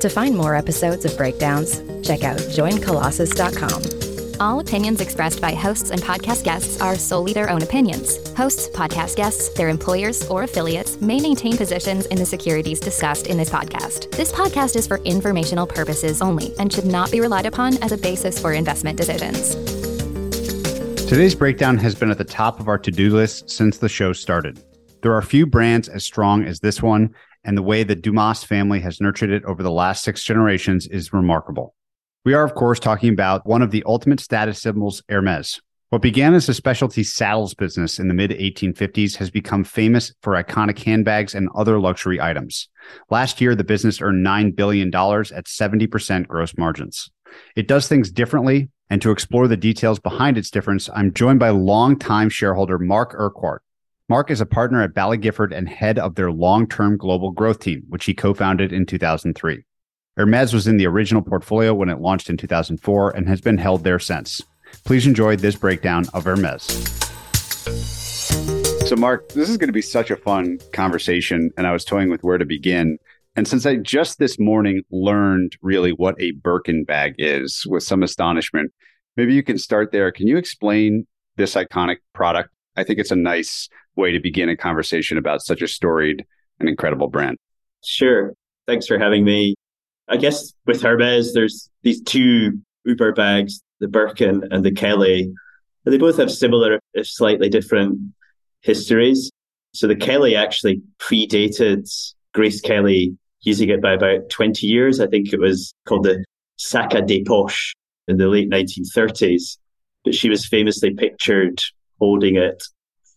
To find more episodes of Breakdowns, check out joincolossus.com. All opinions expressed by hosts and podcast guests are solely their own opinions. Hosts, podcast guests, their employers, or affiliates may maintain positions in the securities discussed in this podcast. This podcast is for informational purposes only and should not be relied upon as a basis for investment decisions. Today's breakdown has been at the top of our to do list since the show started. There are few brands as strong as this one, and the way the Dumas family has nurtured it over the last six generations is remarkable. We are, of course, talking about one of the ultimate status symbols, Hermes. What began as a specialty saddles business in the mid 1850s has become famous for iconic handbags and other luxury items. Last year, the business earned $9 billion at 70% gross margins. It does things differently, and to explore the details behind its difference, I'm joined by longtime shareholder Mark Urquhart. Mark is a partner at Baillie Gifford and head of their long term global growth team, which he co founded in 2003. Hermes was in the original portfolio when it launched in 2004 and has been held there since. Please enjoy this breakdown of Hermes. So, Mark, this is going to be such a fun conversation, and I was toying with where to begin. And since I just this morning learned really what a Birkin bag is with some astonishment, maybe you can start there. Can you explain this iconic product? I think it's a nice way to begin a conversation about such a storied and incredible brand. Sure. Thanks for having me. I guess with Hermes, there's these two Uber bags, the Birkin and the Kelly. And they both have similar, if slightly different histories. So the Kelly actually predated Grace Kelly using it by about 20 years. I think it was called the Sac à dépêches in the late 1930s. But she was famously pictured holding it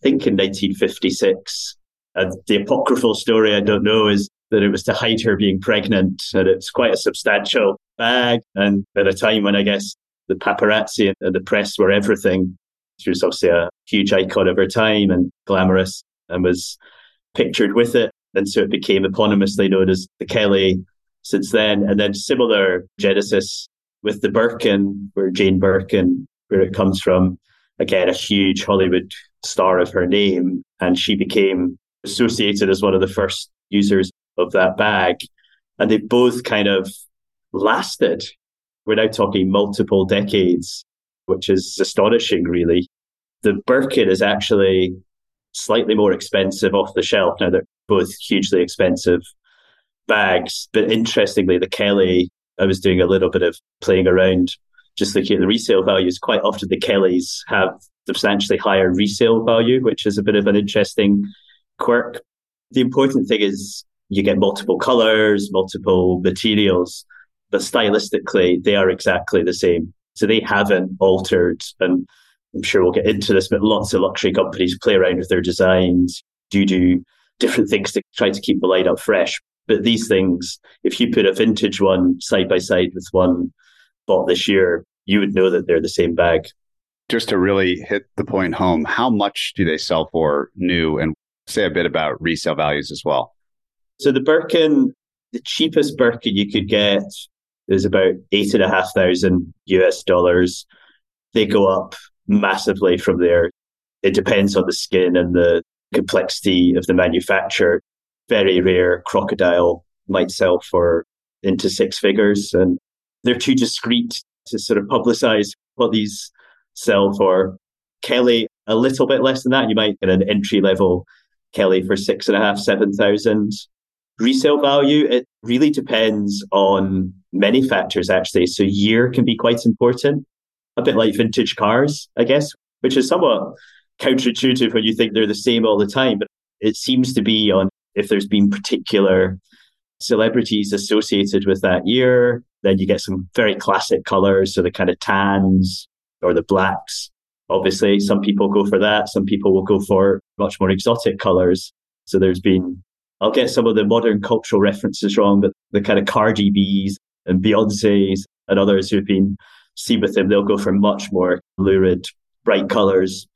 think in 1956. And the apocryphal story, I don't know, is that it was to hide her being pregnant. And it's quite a substantial bag. And at a time when I guess the paparazzi and the press were everything, she was obviously a huge icon of her time and glamorous and was pictured with it. And so it became eponymously known as the Kelly since then. And then similar genesis with the Birkin, where Jane Birkin, where it comes from, again, a huge Hollywood star of her name. And she became associated as one of the first users of that bag. And they both kind of lasted. We're now talking multiple decades, which is astonishing, really. The Birkin is actually slightly more expensive off the shelf. Now, they're both hugely expensive bags. But interestingly, the Kelly, I was doing a little bit of playing around, just looking at the resale values. Quite often, the Kellys have substantially higher resale value, which is a bit of an interesting quirk. The important thing is you get multiple colors, multiple materials, but stylistically, they are exactly the same. So they haven't altered. And I'm sure we'll get into this, but lots of luxury companies play around with their designs, do do different things to try to keep the line up fresh. But these things, if you put a vintage one side by side with one bought this year, you would know that they're the same bag just to really hit the point home, how much do they sell for new and say a bit about resale values as well? So the Birkin, the cheapest Birkin you could get is about eight and a half thousand US dollars. They go up massively from there. It depends on the skin and the complexity of the manufacture. Very rare crocodile might sell for into six figures and they're too discreet to sort of publicize what these sell for Kelly a little bit less than that. You might get an entry level Kelly for six and a half, seven thousand. Resale value, it really depends on many factors actually. So year can be quite important, a bit like vintage cars, I guess, which is somewhat counterintuitive when you think they're the same all the time. But it seems to be on if there's been particular celebrities associated with that year, then you get some very classic colors. So the kind of tans, or the blacks. Obviously, some people go for that. Some people will go for much more exotic colors. So there's been, I'll get some of the modern cultural references wrong, but the kind of Cardi B's, and Beyonce's and others who've been seen with them, they'll go for much more lurid, bright colors.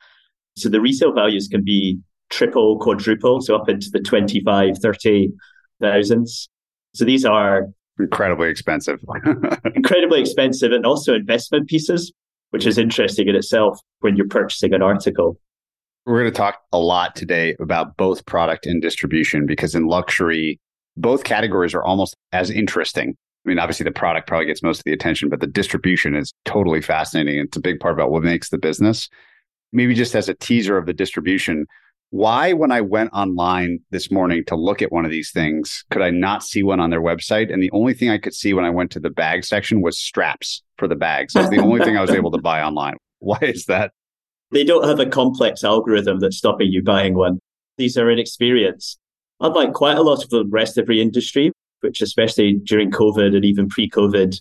So the resale values can be triple, quadruple, so up into the 25, 30 thousands. So these are incredibly expensive. incredibly expensive and also investment pieces, which is interesting in itself when you're purchasing an article. We're going to talk a lot today about both product and distribution because in luxury, both categories are almost as interesting. I mean, obviously the product probably gets most of the attention, but the distribution is totally fascinating. It's a big part about what makes the business. Maybe just as a teaser of the distribution, why, when I went online this morning to look at one of these things, could I not see one on their website? And the only thing I could see when I went to the bag section was straps for the bags. That's the only thing I was able to buy online. Why is that? They don't have a complex algorithm that's stopping you buying one. These are inexperienced. Unlike quite a lot of the rest of the industry, which especially during COVID and even pre-COVID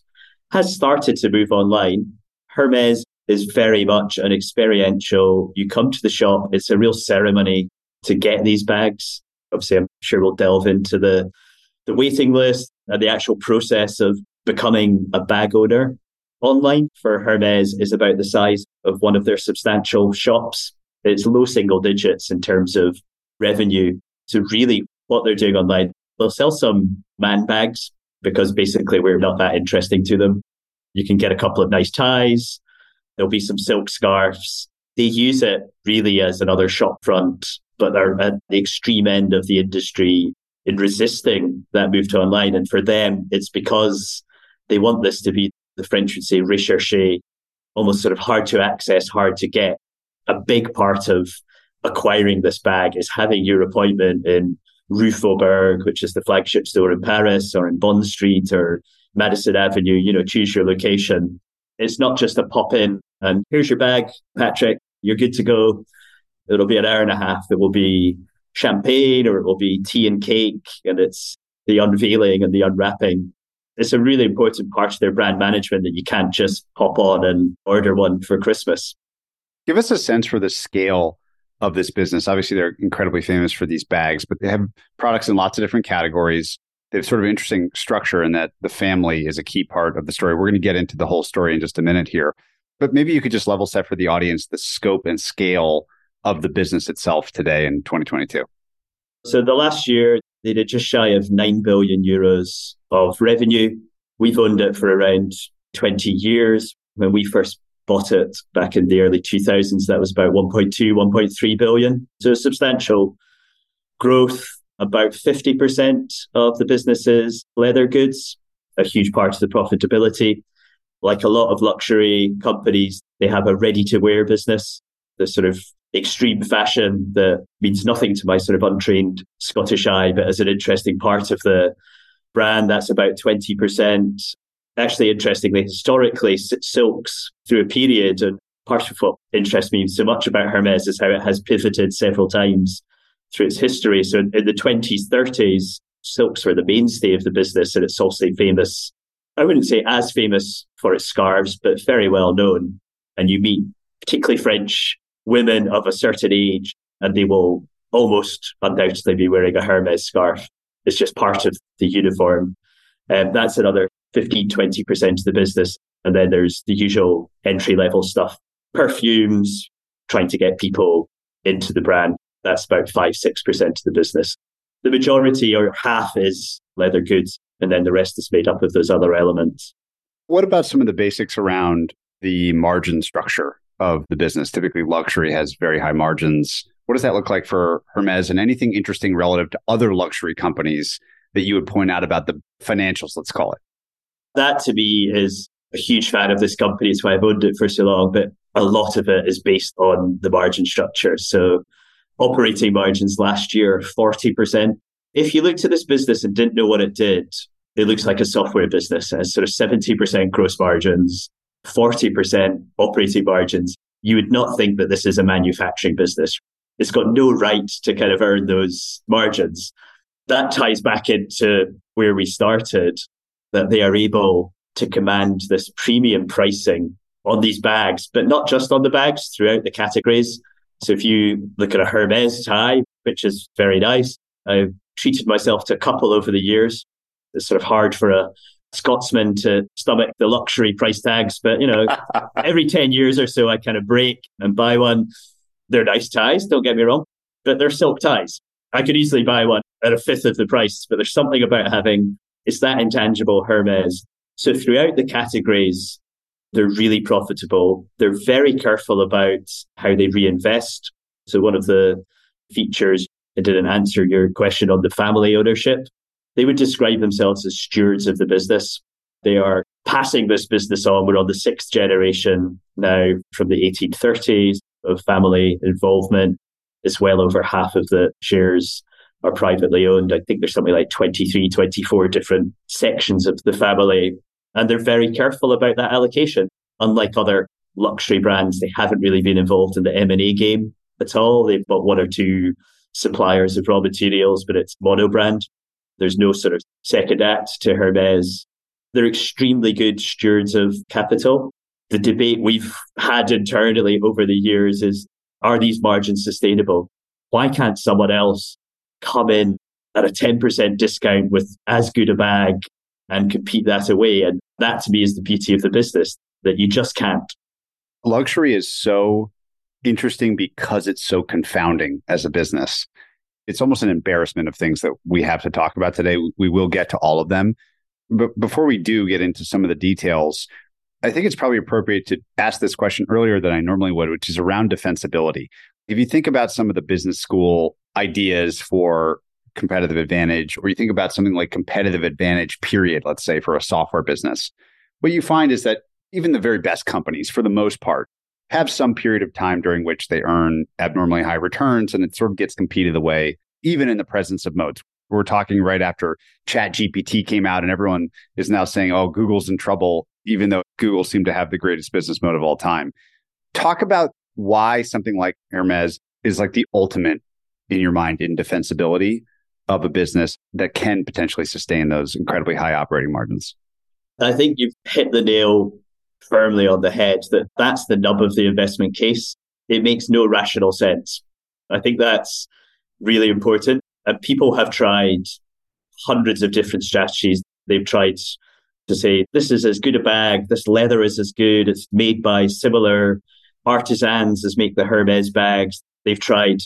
has started to move online, Hermes is very much an experiential. You come to the shop, it's a real ceremony to get these bags. Obviously, I'm sure we'll delve into the, the waiting list and the actual process of becoming a bag owner. Online for Hermes is about the size of one of their substantial shops. It's low single digits in terms of revenue. So, really, what they're doing online, they'll sell some man bags because basically we're not that interesting to them. You can get a couple of nice ties, There'll be some silk scarves. They use it really as another shop front, but they're at the extreme end of the industry in resisting that move to online. And for them, it's because they want this to be, the French would say, recherche, almost sort of hard to access, hard to get. A big part of acquiring this bag is having your appointment in Rue Faubourg, which is the flagship store in Paris, or in Bond Street or Madison Avenue. You know, choose your location. It's not just a pop in and here's your bag, Patrick. You're good to go. It'll be an hour and a half. It will be champagne or it will be tea and cake. And it's the unveiling and the unwrapping. It's a really important part of their brand management that you can't just pop on and order one for Christmas. Give us a sense for the scale of this business. Obviously, they're incredibly famous for these bags, but they have products in lots of different categories. They have sort of interesting structure in that the family is a key part of the story. We're going to get into the whole story in just a minute here. But maybe you could just level set for the audience the scope and scale of the business itself today in 2022. So the last year, they did just shy of 9 billion euros of revenue. We've owned it for around 20 years. When we first bought it back in the early 2000s, that was about 1.2, 1.3 billion. So a substantial growth. About 50% of the business leather goods, a huge part of the profitability like a lot of luxury companies, they have a ready to wear business, the sort of extreme fashion that means nothing to my sort of untrained Scottish eye, but as an interesting part of the brand, that's about 20%. Actually, interestingly, historically, silks through a period, and part of what interests me so much about Hermes is how it has pivoted several times through its history. So in the 20s, 30s, silks were the mainstay of the business, and it's also famous I wouldn't say as famous for its scarves, but very well known. And you meet particularly French women of a certain age, and they will almost undoubtedly be wearing a Hermes scarf. It's just part of the uniform. Um, that's another 15, 20% of the business. And then there's the usual entry level stuff, perfumes, trying to get people into the brand. That's about five, 6% of the business. The majority or half is leather goods and then the rest is made up of those other elements. What about some of the basics around the margin structure of the business? Typically, luxury has very high margins. What does that look like for Hermes and anything interesting relative to other luxury companies that you would point out about the financials, let's call it? That to me is a huge fan of this company. It's why I've owned it for so long, but a lot of it is based on the margin structure. So operating margins last year, 40%. If you looked at this business and didn't know what it did, it looks like a software business. Has sort of 70% gross margins, 40% operating margins. You would not think that this is a manufacturing business. It's got no right to kind of earn those margins. That ties back into where we started, that they are able to command this premium pricing on these bags, but not just on the bags, throughout the categories. So if you look at a Hermes tie, which is very nice, I've treated myself to a couple over the years. It's sort of hard for a Scotsman to stomach the luxury price tags. But, you know, every 10 years or so, I kind of break and buy one. They're nice ties, don't get me wrong, but they're silk ties. I could easily buy one at a fifth of the price, but there's something about having it's that intangible Hermes. So throughout the categories, they're really profitable. They're very careful about how they reinvest. So one of the features, I didn't answer your question on the family ownership. They would describe themselves as stewards of the business. They are passing this business on. We're on the sixth generation now from the 1830s of family involvement. It's well over half of the shares are privately owned. I think there's something like 23, 24 different sections of the family. And they're very careful about that allocation. Unlike other luxury brands, they haven't really been involved in the M&A game at all. They've got one or two suppliers of raw materials, but it's mono brand. There's no sort of second act to Hermes. They're extremely good stewards of capital. The debate we've had internally over the years is are these margins sustainable? Why can't someone else come in at a 10% discount with as good a bag and compete that away? And that to me is the beauty of the business that you just can't. Luxury is so interesting because it's so confounding as a business. It's almost an embarrassment of things that we have to talk about today. We will get to all of them. But before we do get into some of the details, I think it's probably appropriate to ask this question earlier than I normally would, which is around defensibility. If you think about some of the business school ideas for competitive advantage, or you think about something like competitive advantage, period, let's say for a software business, what you find is that even the very best companies, for the most part, have some period of time during which they earn abnormally high returns and it sort of gets competed away, even in the presence of moats. We're talking right after Chat GPT came out and everyone is now saying, oh, Google's in trouble, even though Google seemed to have the greatest business moat of all time. Talk about why something like Hermes is like the ultimate in your mind in defensibility of a business that can potentially sustain those incredibly high operating margins. I think you've hit the nail firmly on the head that that's the nub of the investment case. It makes no rational sense. I think that's really important. And people have tried hundreds of different strategies. They've tried to say, this is as good a bag, this leather is as good, it's made by similar artisans as make the Hermes bags. They've tried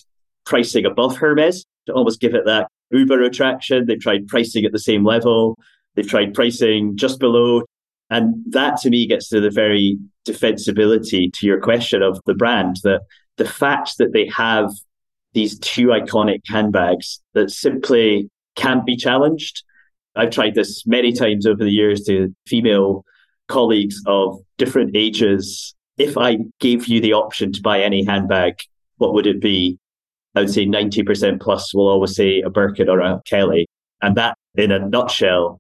pricing above Hermes to almost give it that uber attraction. They've tried pricing at the same level. They've tried pricing just below. And that to me gets to the very defensibility to your question of the brand that the fact that they have these two iconic handbags that simply can't be challenged. I've tried this many times over the years to female colleagues of different ages. If I gave you the option to buy any handbag, what would it be? I would say 90% plus will always say a Birkin or a Kelly. And that, in a nutshell,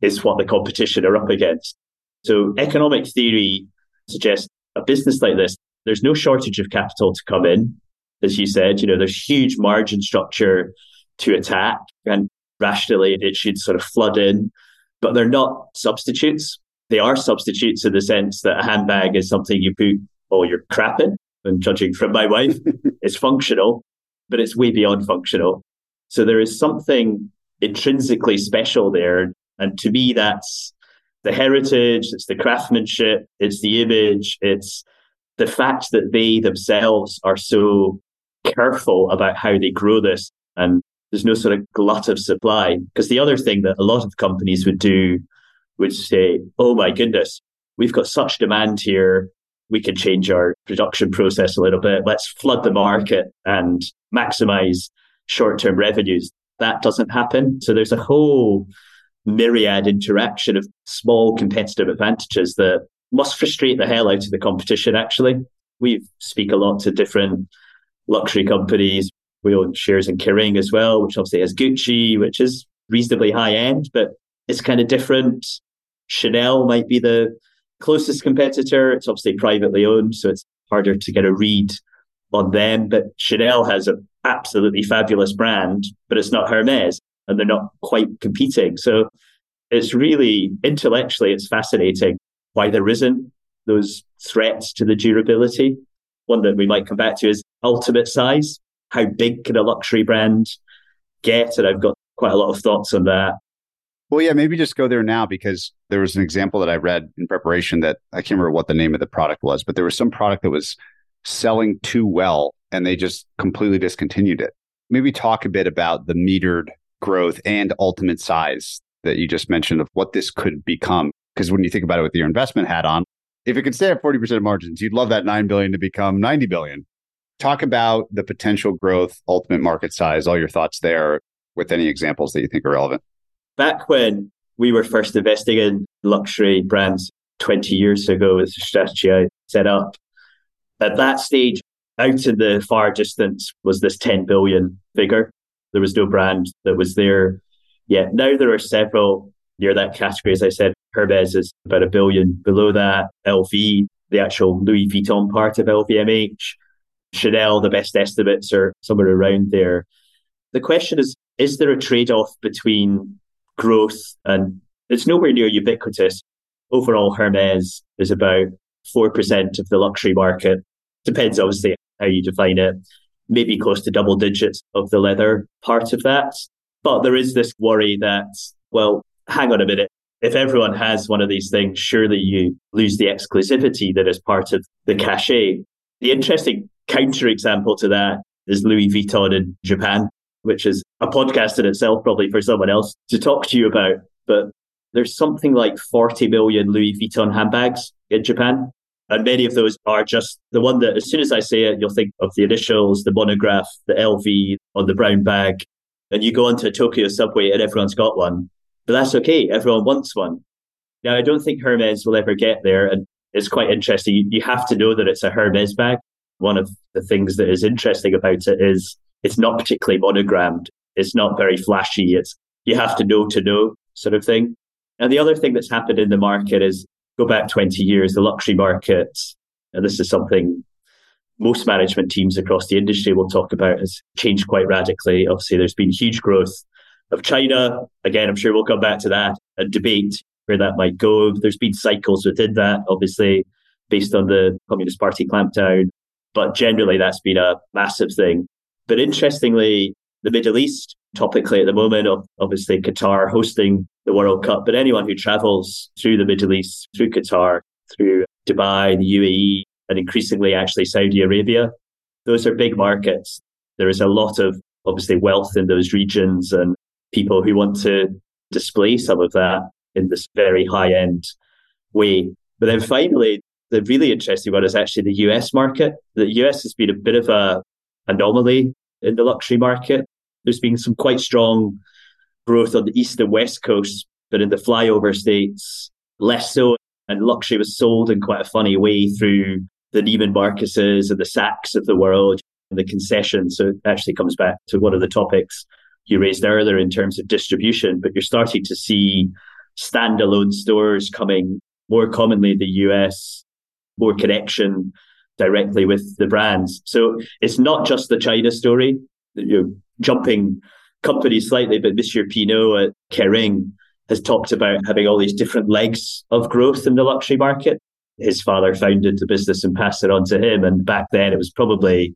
is what the competition are up against. So economic theory suggests a business like this, there's no shortage of capital to come in. As you said, you know, there's huge margin structure to attack and rationally it should sort of flood in, but they're not substitutes. They are substitutes in the sense that a handbag is something you put all your crap in. And judging from my wife, it's functional, but it's way beyond functional. So there is something intrinsically special there. And to me, that's the heritage, it's the craftsmanship, it's the image, it's the fact that they themselves are so careful about how they grow this and there's no sort of glut of supply. Because the other thing that a lot of companies would do would say, oh my goodness, we've got such demand here. We can change our production process a little bit. Let's flood the market and maximize short term revenues. That doesn't happen. So there's a whole myriad interaction of small competitive advantages that must frustrate the hell out of the competition, actually. We speak a lot to different luxury companies. We own shares in Kering as well, which obviously has Gucci, which is reasonably high end, but it's kind of different. Chanel might be the closest competitor. It's obviously privately owned, so it's harder to get a read on them. But Chanel has an absolutely fabulous brand, but it's not Hermes and they're not quite competing. So it's really intellectually, it's fascinating why there isn't those threats to the durability. One that we might come back to is ultimate size. How big can a luxury brand get? And I've got quite a lot of thoughts on that. Well, yeah, maybe just go there now because there was an example that I read in preparation that I can't remember what the name of the product was, but there was some product that was selling too well and they just completely discontinued it. Maybe talk a bit about the metered growth and ultimate size that you just mentioned of what this could become. Because when you think about it with your investment hat on, if it could stay at 40% of margins, you'd love that 9 billion to become 90 billion. Talk about the potential growth, ultimate market size, all your thoughts there with any examples that you think are relevant. Back when we were first investing in luxury brands 20 years ago with the strategy I set up, at that stage, out in the far distance was this 10 billion figure. There was no brand that was there yet. Now there are several near that category. As I said, Hermes is about a billion below that. LV, the actual Louis Vuitton part of LVMH, Chanel, the best estimates are somewhere around there. The question is, is there a trade off between growth and it's nowhere near ubiquitous? Overall, Hermes is about 4% of the luxury market. Depends obviously how you define it. Maybe close to double digits of the leather part of that. But there is this worry that, well, hang on a minute. If everyone has one of these things, surely you lose the exclusivity that is part of the cachet. The interesting counterexample to that is Louis Vuitton in Japan, which is a podcast in itself, probably for someone else to talk to you about. But there's something like 40 million Louis Vuitton handbags in Japan. And many of those are just the one that, as soon as I say it, you'll think of the initials, the monograph, the LV on the brown bag. And you go onto a Tokyo subway and everyone's got one. But that's okay. Everyone wants one. Now, I don't think Hermes will ever get there. And it's quite interesting. You, you have to know that it's a Hermes bag. One of the things that is interesting about it is it's not particularly monogrammed. It's not very flashy. It's you have to know to know sort of thing. And the other thing that's happened in the market is go back 20 years, the luxury market, and this is something most management teams across the industry will talk about, has changed quite radically. Obviously, there's been huge growth of China. Again, I'm sure we'll come back to that and debate where that might go. There's been cycles within that, obviously, based on the Communist Party clampdown. But generally, that's been a massive thing. But interestingly, the Middle East, topically at the moment, obviously Qatar hosting the World Cup, but anyone who travels through the Middle East, through Qatar, through Dubai, the UAE, and increasingly actually Saudi Arabia, those are big markets. There is a lot of obviously wealth in those regions and people who want to display some of that in this very high end way. But then finally, the really interesting one is actually the US market. The US has been a bit of a anomaly in the luxury market. There's been some quite strong growth on the east and west coast, but in the flyover states, less so. And luxury was sold in quite a funny way through the Neiman Marcuses and the Saks of the world and the concessions. So it actually comes back to one of the topics you raised earlier in terms of distribution, but you're starting to see standalone stores coming more commonly in the US, more connection directly with the brands. So it's not just the China story. You're jumping companies slightly, but Monsieur Pinault at Kering has talked about having all these different legs of growth in the luxury market. His father founded the business and passed it on to him. And back then it was probably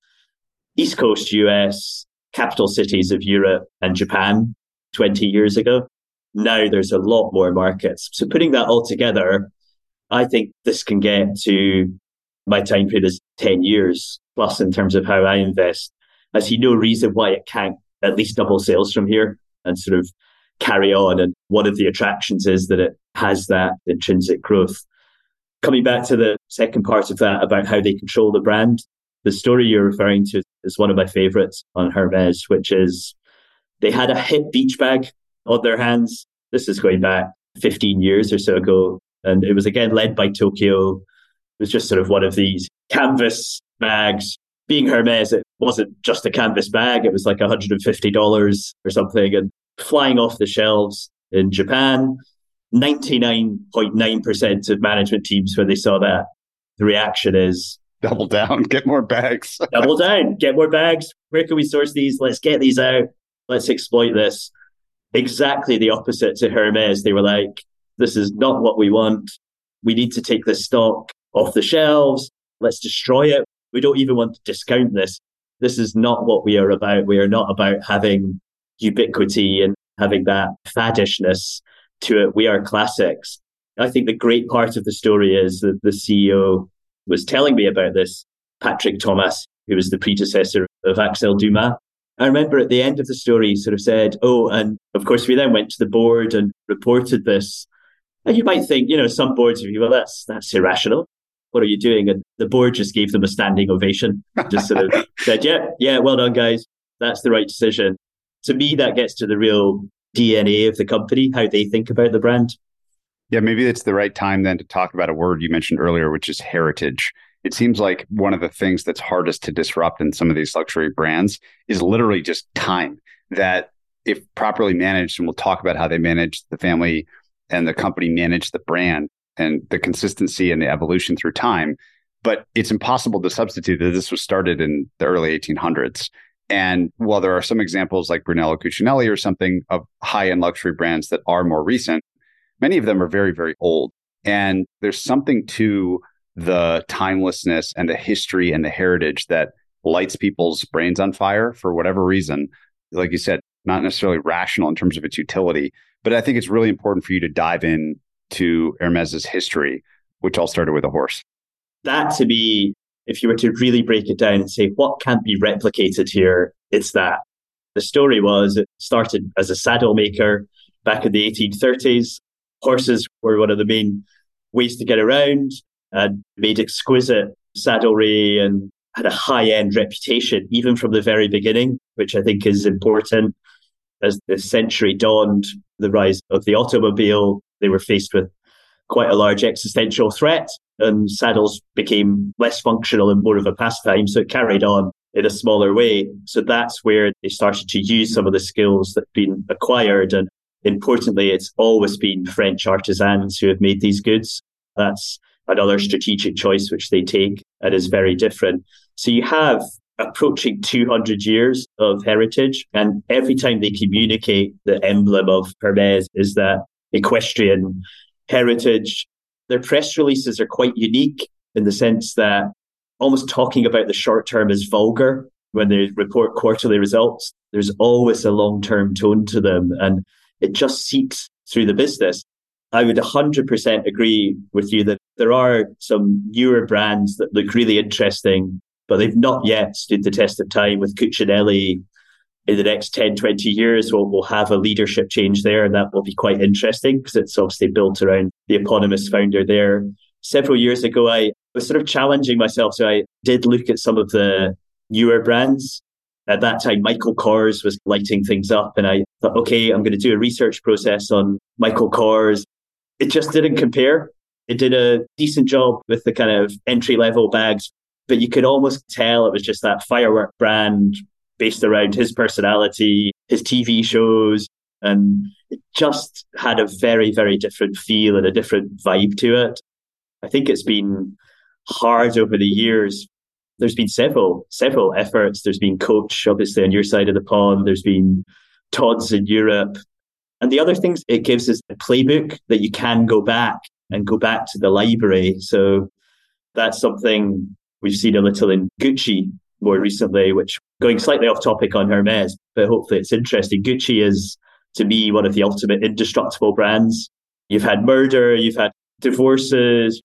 East Coast US, capital cities of Europe and Japan 20 years ago. Now there's a lot more markets. So putting that all together, I think this can get to my time period is 10 years plus in terms of how I invest. I see no reason why it can't at least double sales from here and sort of carry on. And one of the attractions is that it has that intrinsic growth. Coming back to the second part of that about how they control the brand, the story you're referring to is one of my favorites on Hermes, which is they had a hit beach bag on their hands. This is going back 15 years or so ago. And it was again led by Tokyo. It was just sort of one of these canvas bags being Hermes, it wasn't just a canvas bag. It was like $150 or something and flying off the shelves in Japan. 99.9% of management teams, when they saw that, the reaction is double down, get more bags. double down, get more bags. Where can we source these? Let's get these out. Let's exploit this. Exactly the opposite to Hermes. They were like, this is not what we want. We need to take this stock off the shelves. Let's destroy it we don't even want to discount this. This is not what we are about. We are not about having ubiquity and having that faddishness. to it. We are classics. I think the great part of the story is that the CEO was telling me about this, Patrick Thomas, who was the predecessor of Axel Dumas. I remember at the end of the story, he sort of said, Oh, and of course, we then went to the board and reported this. And you might think, you know, some boards of you, well, that's that's irrational. What are you doing? And the board just gave them a standing ovation, just sort of said, Yeah, yeah, well done, guys. That's the right decision. To me, that gets to the real DNA of the company, how they think about the brand. Yeah, maybe it's the right time then to talk about a word you mentioned earlier, which is heritage. It seems like one of the things that's hardest to disrupt in some of these luxury brands is literally just time. That if properly managed, and we'll talk about how they manage the family and the company manage the brand and the consistency and the evolution through time. But it's impossible to substitute that this was started in the early 1800s. And while there are some examples like Brunello Cucinelli or something of high end luxury brands that are more recent, many of them are very, very old. And there's something to the timelessness and the history and the heritage that lights people's brains on fire for whatever reason. Like you said, not necessarily rational in terms of its utility, but I think it's really important for you to dive in to Hermes's history, which all started with a horse. That to me, if you were to really break it down and say what can't be replicated here, it's that. The story was it started as a saddle maker back in the 1830s. Horses were one of the main ways to get around and made exquisite saddlery and had a high end reputation, even from the very beginning, which I think is important. As the century dawned, the rise of the automobile, they were faced with quite a large existential threat, and saddles became less functional and more of a pastime. So it carried on in a smaller way. So that's where they started to use some of the skills that have been acquired. And importantly, it's always been French artisans who have made these goods. That's another strategic choice which they take and is very different. So you have approaching 200 years of heritage. And every time they communicate, the emblem of Hermes is that equestrian heritage. Their press releases are quite unique in the sense that almost talking about the short term is vulgar when they report quarterly results. There's always a long term tone to them, and it just seeps through the business. I would 100% agree with you that there are some newer brands that look really interesting, but they've not yet stood the test of time with Cucinelli. In the next 10, 20 years, we'll, we'll have a leadership change there, and that will be quite interesting because it's obviously built around the eponymous founder there. Several years ago, I was sort of challenging myself. So I did look at some of the newer brands. At that time, Michael Kors was lighting things up, and I thought, okay, I'm going to do a research process on Michael Kors it just didn't compare. It did a decent job with the kind of entry level bags, but you could almost tell it was just that firework brand based around his personality, his TV shows, and it just had a very, very different feel and a different vibe to it. I think it's been hard over the years. There's been several, several efforts. There's been Coach, obviously, on your side of the pond. There's been Tod's in Europe. And the other things it gives is a playbook that you can go back and go back to the library. So that's something we've seen a little in Gucci more recently, which going slightly off topic on Hermes, but hopefully it's interesting. Gucci is to me one of the ultimate indestructible brands. You've had murder, you've had divorces.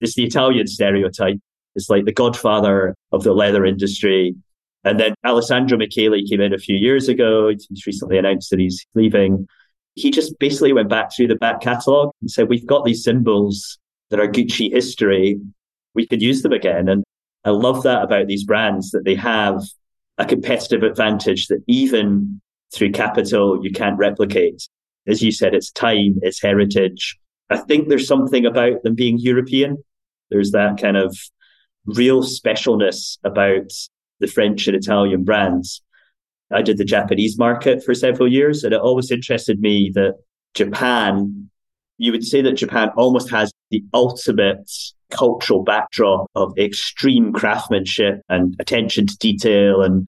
It's the Italian stereotype. It's like the godfather of the leather industry. And then Alessandro Michele came in a few years ago. He's recently announced that he's leaving he just basically went back through the back catalogue and said, We've got these symbols that are Gucci history. We could use them again. And I love that about these brands that they have a competitive advantage that even through capital you can't replicate. As you said, it's time, it's heritage. I think there's something about them being European. There's that kind of real specialness about the French and Italian brands I did the Japanese market for several years, and it always interested me that Japan, you would say that Japan almost has the ultimate cultural backdrop of extreme craftsmanship and attention to detail. And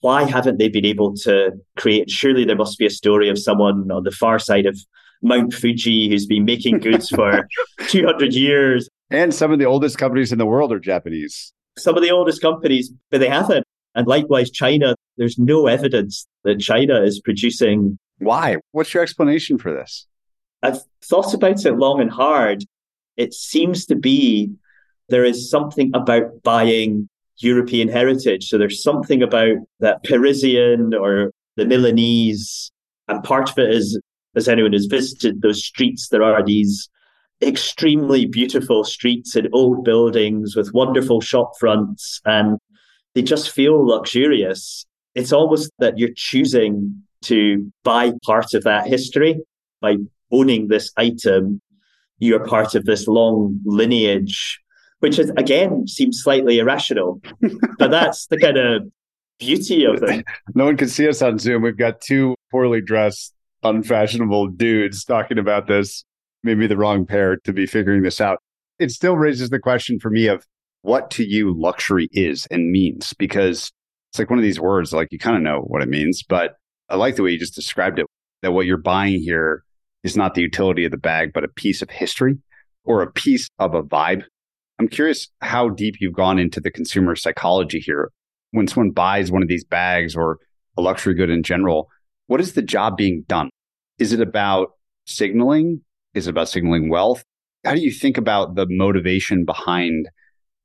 why haven't they been able to create? Surely there must be a story of someone on the far side of Mount Fuji who's been making goods for 200 years. And some of the oldest companies in the world are Japanese. Some of the oldest companies, but they haven't. And likewise, China, there's no evidence that China is producing. Why? What's your explanation for this? I've thought about it long and hard. It seems to be there is something about buying European heritage. So there's something about that Parisian or the Milanese. And part of it is, as anyone has visited those streets, there are these extremely beautiful streets and old buildings with wonderful shop fronts, and they just feel luxurious. It's almost that you're choosing to buy part of that history by owning this item. You're part of this long lineage, which is again seems slightly irrational, but that's the kind of beauty of it. No one can see us on Zoom. We've got two poorly dressed, unfashionable dudes talking about this maybe the wrong pair to be figuring this out. It still raises the question for me of what to you luxury is and means, because it's like one of these words, like you kind of know what it means, but I like the way you just described it that what you're buying here is not the utility of the bag, but a piece of history or a piece of a vibe. I'm curious how deep you've gone into the consumer psychology here. When someone buys one of these bags or a luxury good in general, what is the job being done? Is it about signaling is it about signaling wealth? How do you think about the motivation behind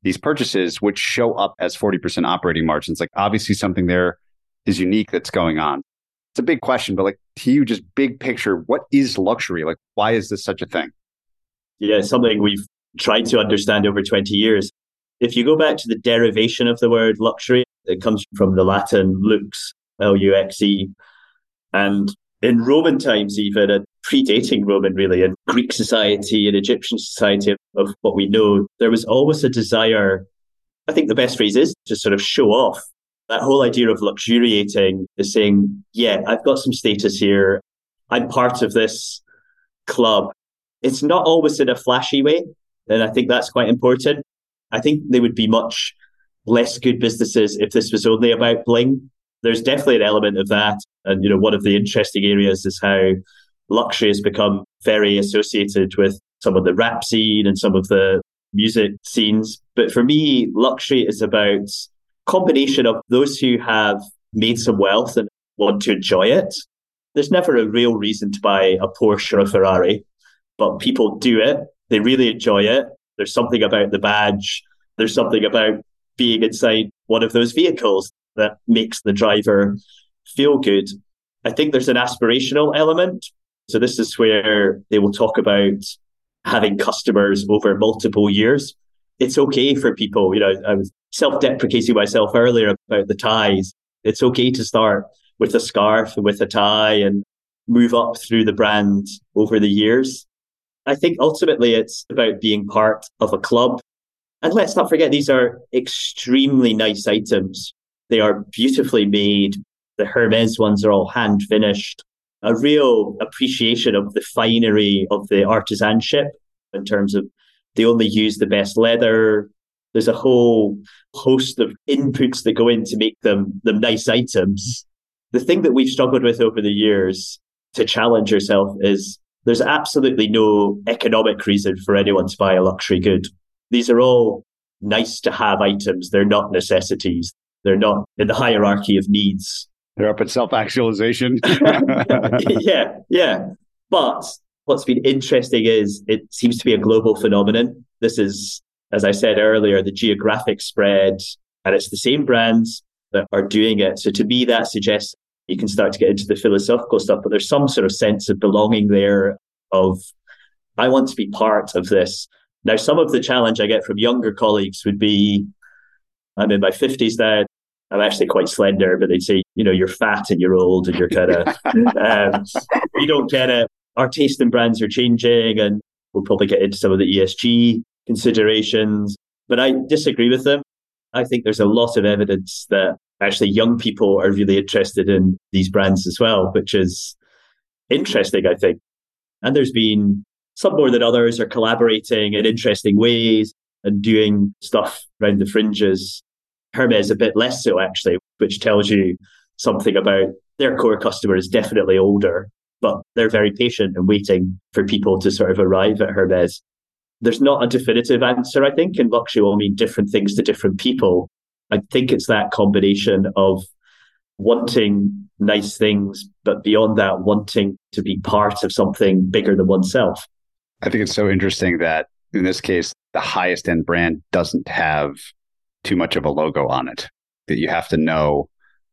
these purchases, which show up as 40% operating margins? Like, obviously, something there is unique that's going on. It's a big question, but like to you, just big picture, what is luxury? Like, why is this such a thing? Yeah, something we've tried to understand over 20 years. If you go back to the derivation of the word luxury, it comes from the Latin lux, L U X E. And in Roman times, even, and predating Roman, really, in Greek society and Egyptian society of what we know, there was always a desire. I think the best phrase is to sort of show off. That whole idea of luxuriating is saying, yeah, I've got some status here. I'm part of this club. It's not always in a flashy way. And I think that's quite important. I think they would be much less good businesses if this was only about bling. There's definitely an element of that. And, you know, one of the interesting areas is how luxury has become very associated with some of the rap scene and some of the music scenes. But for me, luxury is about combination of those who have made some wealth and want to enjoy it. There's never a real reason to buy a Porsche or a Ferrari, but people do it. They really enjoy it. There's something about the badge. There's something about being inside one of those vehicles that makes the driver feel good. I think there's an aspirational element so this is where they will talk about having customers over multiple years. It's okay for people, you know, I was self-deprecating myself earlier about the ties. It's okay to start with a scarf and with a tie and move up through the brand over the years. I think ultimately it's about being part of a club. And let's not forget, these are extremely nice items. They are beautifully made. The Hermes ones are all hand finished a real appreciation of the finery of the artisanship in terms of they only use the best leather. There's a whole host of inputs that go in to make them them nice items. The thing that we've struggled with over the years to challenge yourself is there's absolutely no economic reason for anyone to buy a luxury good. These are all nice to have items. They're not necessities. They're not in the hierarchy of needs. They're up at self actualization. yeah, yeah. But what's been interesting is it seems to be a global phenomenon. This is, as I said earlier, the geographic spread, and it's the same brands that are doing it. So to me, that suggests you can start to get into the philosophical stuff, but there's some sort of sense of belonging there of, I want to be part of this. Now, some of the challenge I get from younger colleagues would be, I'm in my 50s now. I'm actually quite slender, but they'd say, you know, you're fat and you're old and you're kind of, um, you don't get it. Our taste in brands are changing and we'll probably get into some of the ESG considerations, but I disagree with them. I think there's a lot of evidence that actually young people are really interested in these brands as well, which is interesting, I think. And there's been some more than others are collaborating in interesting ways and doing stuff around the fringes Hermes a bit less so, actually, which tells you something about their core customer is definitely older, but they're very patient and waiting for people to sort of arrive at Hermes. There's not a definitive answer, I think, and luxury will mean different things to different people. I think it's that combination of wanting nice things, but beyond that, wanting to be part of something bigger than oneself. I think it's so interesting that in this case, the highest end brand doesn't have too much of a logo on it that you have to know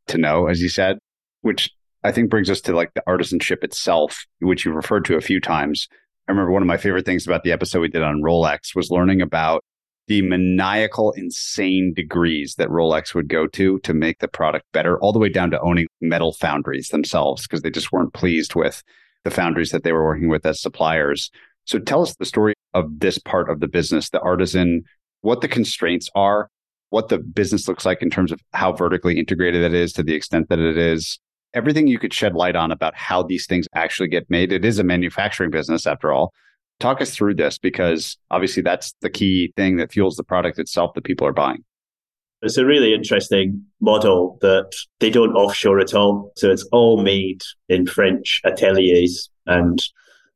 to know, as you said, which I think brings us to like the artisanship itself, which you referred to a few times. I remember one of my favorite things about the episode we did on Rolex was learning about the maniacal, insane degrees that Rolex would go to to make the product better, all the way down to owning metal foundries themselves because they just weren't pleased with the foundries that they were working with as suppliers. So tell us the story of this part of the business, the artisan, what the constraints are, what the business looks like in terms of how vertically integrated it is to the extent that it is. Everything you could shed light on about how these things actually get made. It is a manufacturing business after all. Talk us through this because obviously that's the key thing that fuels the product itself that people are buying. It's a really interesting model that they don't offshore at all. So it's all made in French ateliers. And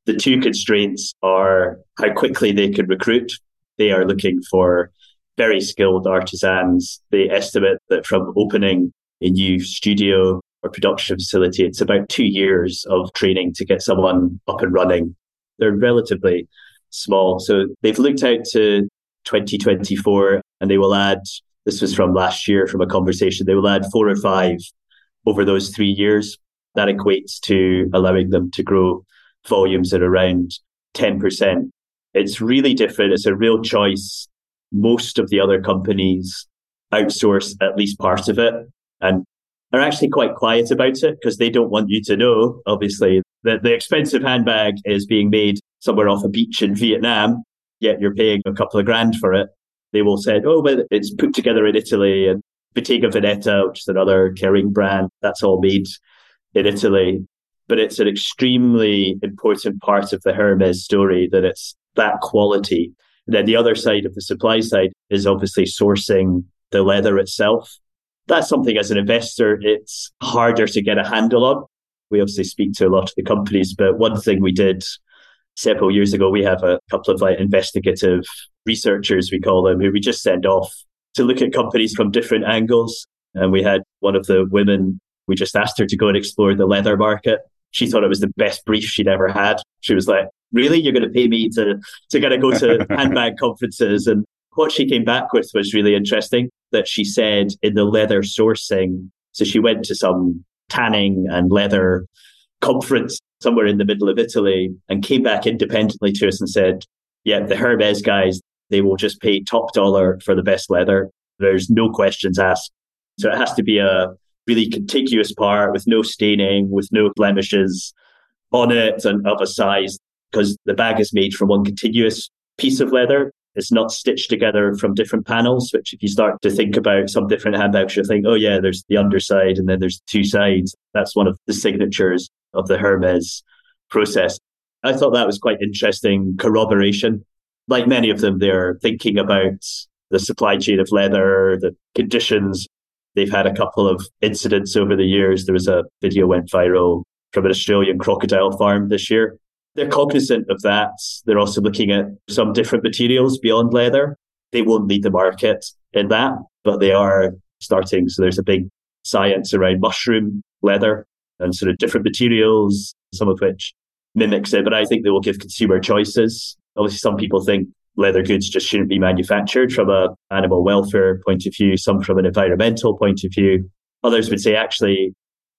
the two constraints are how quickly they can recruit. They are looking for very skilled artisans. They estimate that from opening a new studio production facility, it's about two years of training to get someone up and running they're relatively small. So they've looked out to 2024 and they will add, this was from last year from a conversation, they will add four or five over those three years. That equates to allowing them to grow volumes at around 10%. It's really different. It's a real choice. Most of the other companies outsource at least part of it and are actually quite quiet about it because they don't want you to know, obviously, that the expensive handbag is being made somewhere off a beach in Vietnam, yet you're paying a couple of grand for it. They will say, oh, but it's put together in Italy and Bottega Veneta, which is another Kering brand, that's all made in Italy. But it's an extremely important part of the Hermes story that it's that quality. And then the other side of the supply side is obviously sourcing the leather itself. That's something as an investor, it's harder to get a handle on we obviously speak to a lot of the companies, but one thing we did several years ago, we have a couple of like investigative researchers, we call them, who we just send off to look at companies from different angles. And we had one of the women, we just asked her to go and explore the leather market. She thought it was the best brief she'd ever had. She was like, really? You're going to pay me to, to kind of go to handbag conferences? And what she came back with was really interesting that she said in the leather sourcing. So she went to some tanning and leather conference somewhere in the middle of Italy and came back independently to us and said, yeah, the Hermes guys, they will just pay top dollar for the best leather. There's no questions asked. So it has to be a really contiguous part with no staining, with no blemishes on it and of a size because the bag is made from one continuous piece of leather. It's not stitched together from different panels, which if you start to think about some different handbags, you'll think, oh yeah, there's the underside and then there's two sides. That's one of the signatures of the Hermes process. I thought that was quite interesting corroboration. Like many of them, they're thinking about the supply chain of leather, the conditions. They've had a couple of incidents over the years. There was a video went viral from an Australian crocodile farm this year they're cognizant of that. They're also looking at some different materials beyond leather. They won't lead the market in that, but they are starting. So there's a big science around mushroom leather and sort of different materials, some of which mimics it. But I think they will give consumer choices. Obviously, some people think leather goods just shouldn't be manufactured from a animal welfare point of view, some from an environmental point of view. Others would say actually,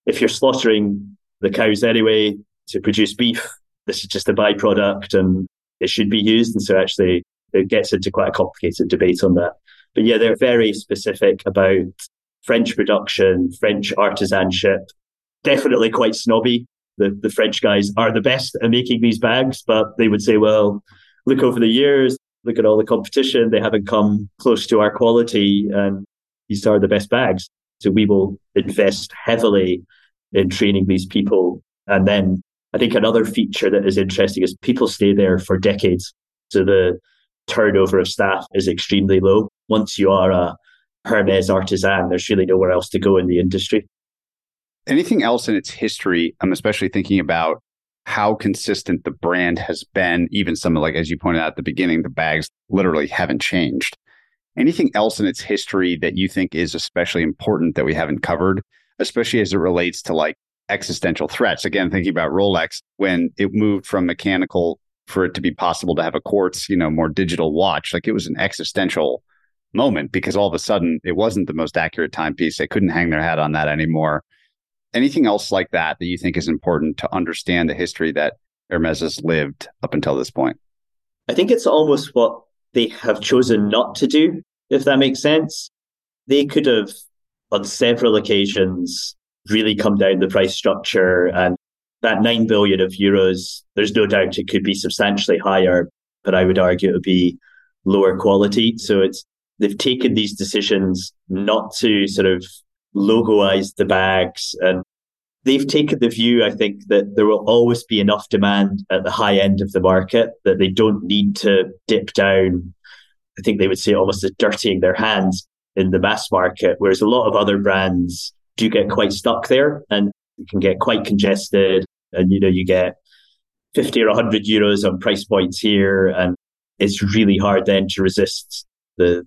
if you're slaughtering the cows anyway to produce beef, this is just a byproduct and it should be used. And so actually it gets into quite a complicated debate on that. But yeah, they're very specific about French production, French artisanship, definitely quite snobby. The, the French guys are the best at making these bags, but they would say, well, look over the years, look at all the competition. They haven't come close to our quality and these are the best bags. So we will invest heavily in training these people and then I think another feature that is interesting is people stay there for decades. So the turnover of staff is extremely low. Once you are a Hermes artisan, there's really nowhere else to go in the industry. Anything else in its history? I'm especially thinking about how consistent the brand has been. Even some like, as you pointed out at the beginning, the bags literally haven't changed. Anything else in its history that you think is especially important that we haven't covered? especially as it relates to like existential threats. Again, thinking about Rolex, when it moved from mechanical for it to be possible to have a quartz, you know, more digital watch, like it was an existential moment because all of a sudden it wasn't the most accurate timepiece. They couldn't hang their hat on that anymore. Anything else like that that you think is important to understand the history that Hermes has lived up until this point? I think it's almost what they have chosen not to do, if that makes sense. They could have, on several occasions, really come down the price structure and that 9 billion of euros, there's no doubt it could be substantially higher, but I would argue it would be lower quality. So it's they've taken these decisions not to sort of logoize the bags and they've taken the view, I think, that there will always be enough demand at the high end of the market that they don't need to dip down. I think they would say almost as dirtying their hands in the mass market, whereas a lot of other brands do get quite stuck there and it can get quite congested. And, you know, you get 50 or 100 euros on price points here. And it's really hard then to resist the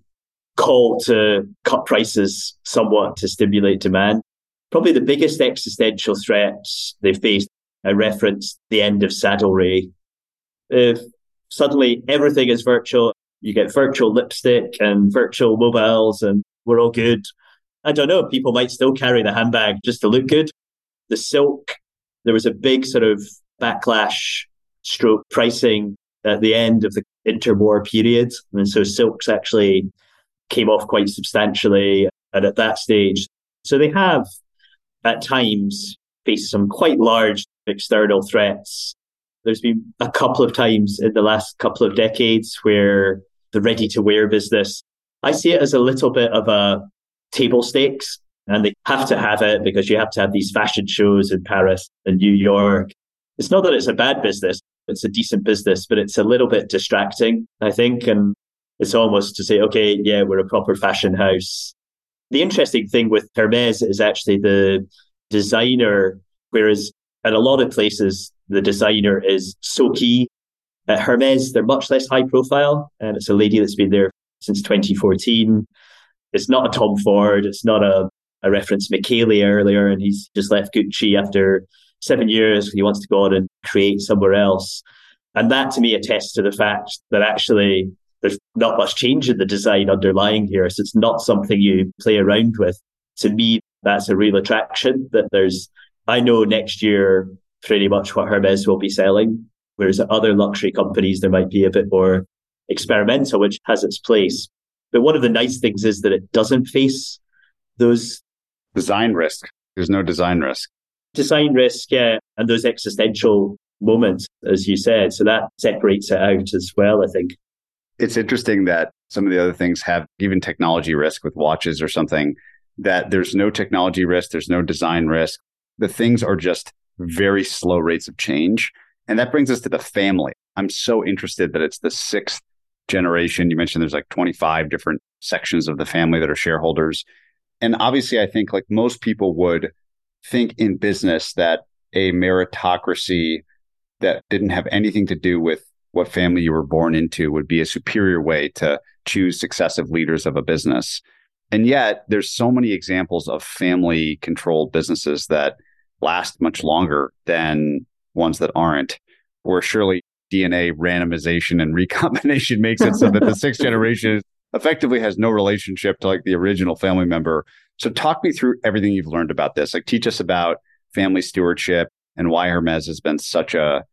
call to cut prices somewhat to stimulate demand. Probably the biggest existential threats they faced, I referenced the end of saddlery. If suddenly everything is virtual, you get virtual lipstick and virtual mobiles, and we're all good. I don't know, people might still carry the handbag just to look good. The silk, there was a big sort of backlash stroke pricing at the end of the interwar period. And so silks actually came off quite substantially and at that stage. So they have at times faced some quite large external threats. There's been a couple of times in the last couple of decades where the ready to wear business, I see it as a little bit of a table stakes and they have to have it because you have to have these fashion shows in Paris and New York. It's not that it's a bad business, it's a decent business, but it's a little bit distracting, I think. And it's almost to say, okay, yeah, we're a proper fashion house. The interesting thing with Hermes is actually the designer, whereas at a lot of places, the designer is so key. At Hermes, they're much less high profile, and it's a lady that's been there since 2014. It's not a Tom Ford. It's not a, I referenced Michele earlier, and he's just left Gucci after seven years. He wants to go on and create somewhere else. And that to me attests to the fact that actually there's not much change in the design underlying here. So it's not something you play around with. To me, that's a real attraction that there's, I know next year pretty much what Hermes will be selling. Whereas at other luxury companies, there might be a bit more experimental, which has its place. But one of the nice things is that it doesn't face those design risk. There's no design risk. Design risk, yeah, and those existential moments, as you said. So that separates it out as well, I think. It's interesting that some of the other things have even technology risk with watches or something that there's no technology risk, there's no design risk. The things are just very slow rates of change. And that brings us to the family. I'm so interested that it's the sixth generation. You mentioned there's like 25 different sections of the family that are shareholders. And obviously, I think like most people would think in business that a meritocracy that didn't have anything to do with what family you were born into would be a superior way to choose successive leaders of a business. And yet there's so many examples of family controlled businesses that last much longer than ones that aren't, or surely DNA randomization and recombination makes it so that the sixth generation effectively has no relationship to like the original family member. So talk me through everything you've learned about this. Like teach us about family stewardship and why Hermes has been such a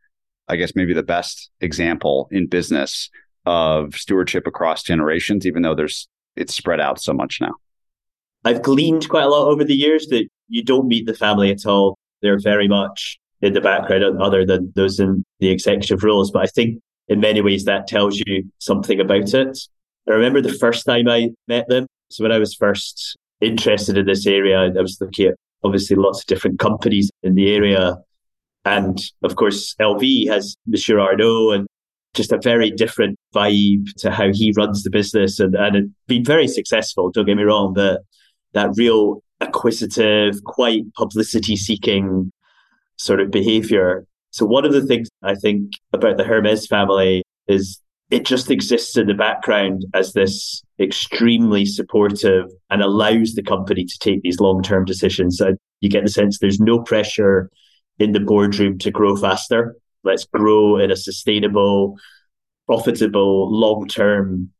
I guess maybe the best example in business of stewardship across generations, even though there's it's spread out so much now. I've gleaned quite a lot over the years that you don't meet the family at all. They're very much in the background, other than those in the executive roles. But I think in many ways that tells you something about it. I remember the first time I met them. So when I was first interested in this area, I was looking at obviously lots of different companies in the area. And of course, LV has Monsieur Arnault and just a very different vibe to how he runs the business and, and it been very successful. Don't get me wrong, but that real acquisitive, quite publicity seeking sort of behavior. So one of the things I think about the Hermes family is it just exists in the background as this extremely supportive and allows the company to take these long term decisions. And you get the sense there's no pressure in the boardroom to grow faster. Let's grow in a sustainable, profitable, long term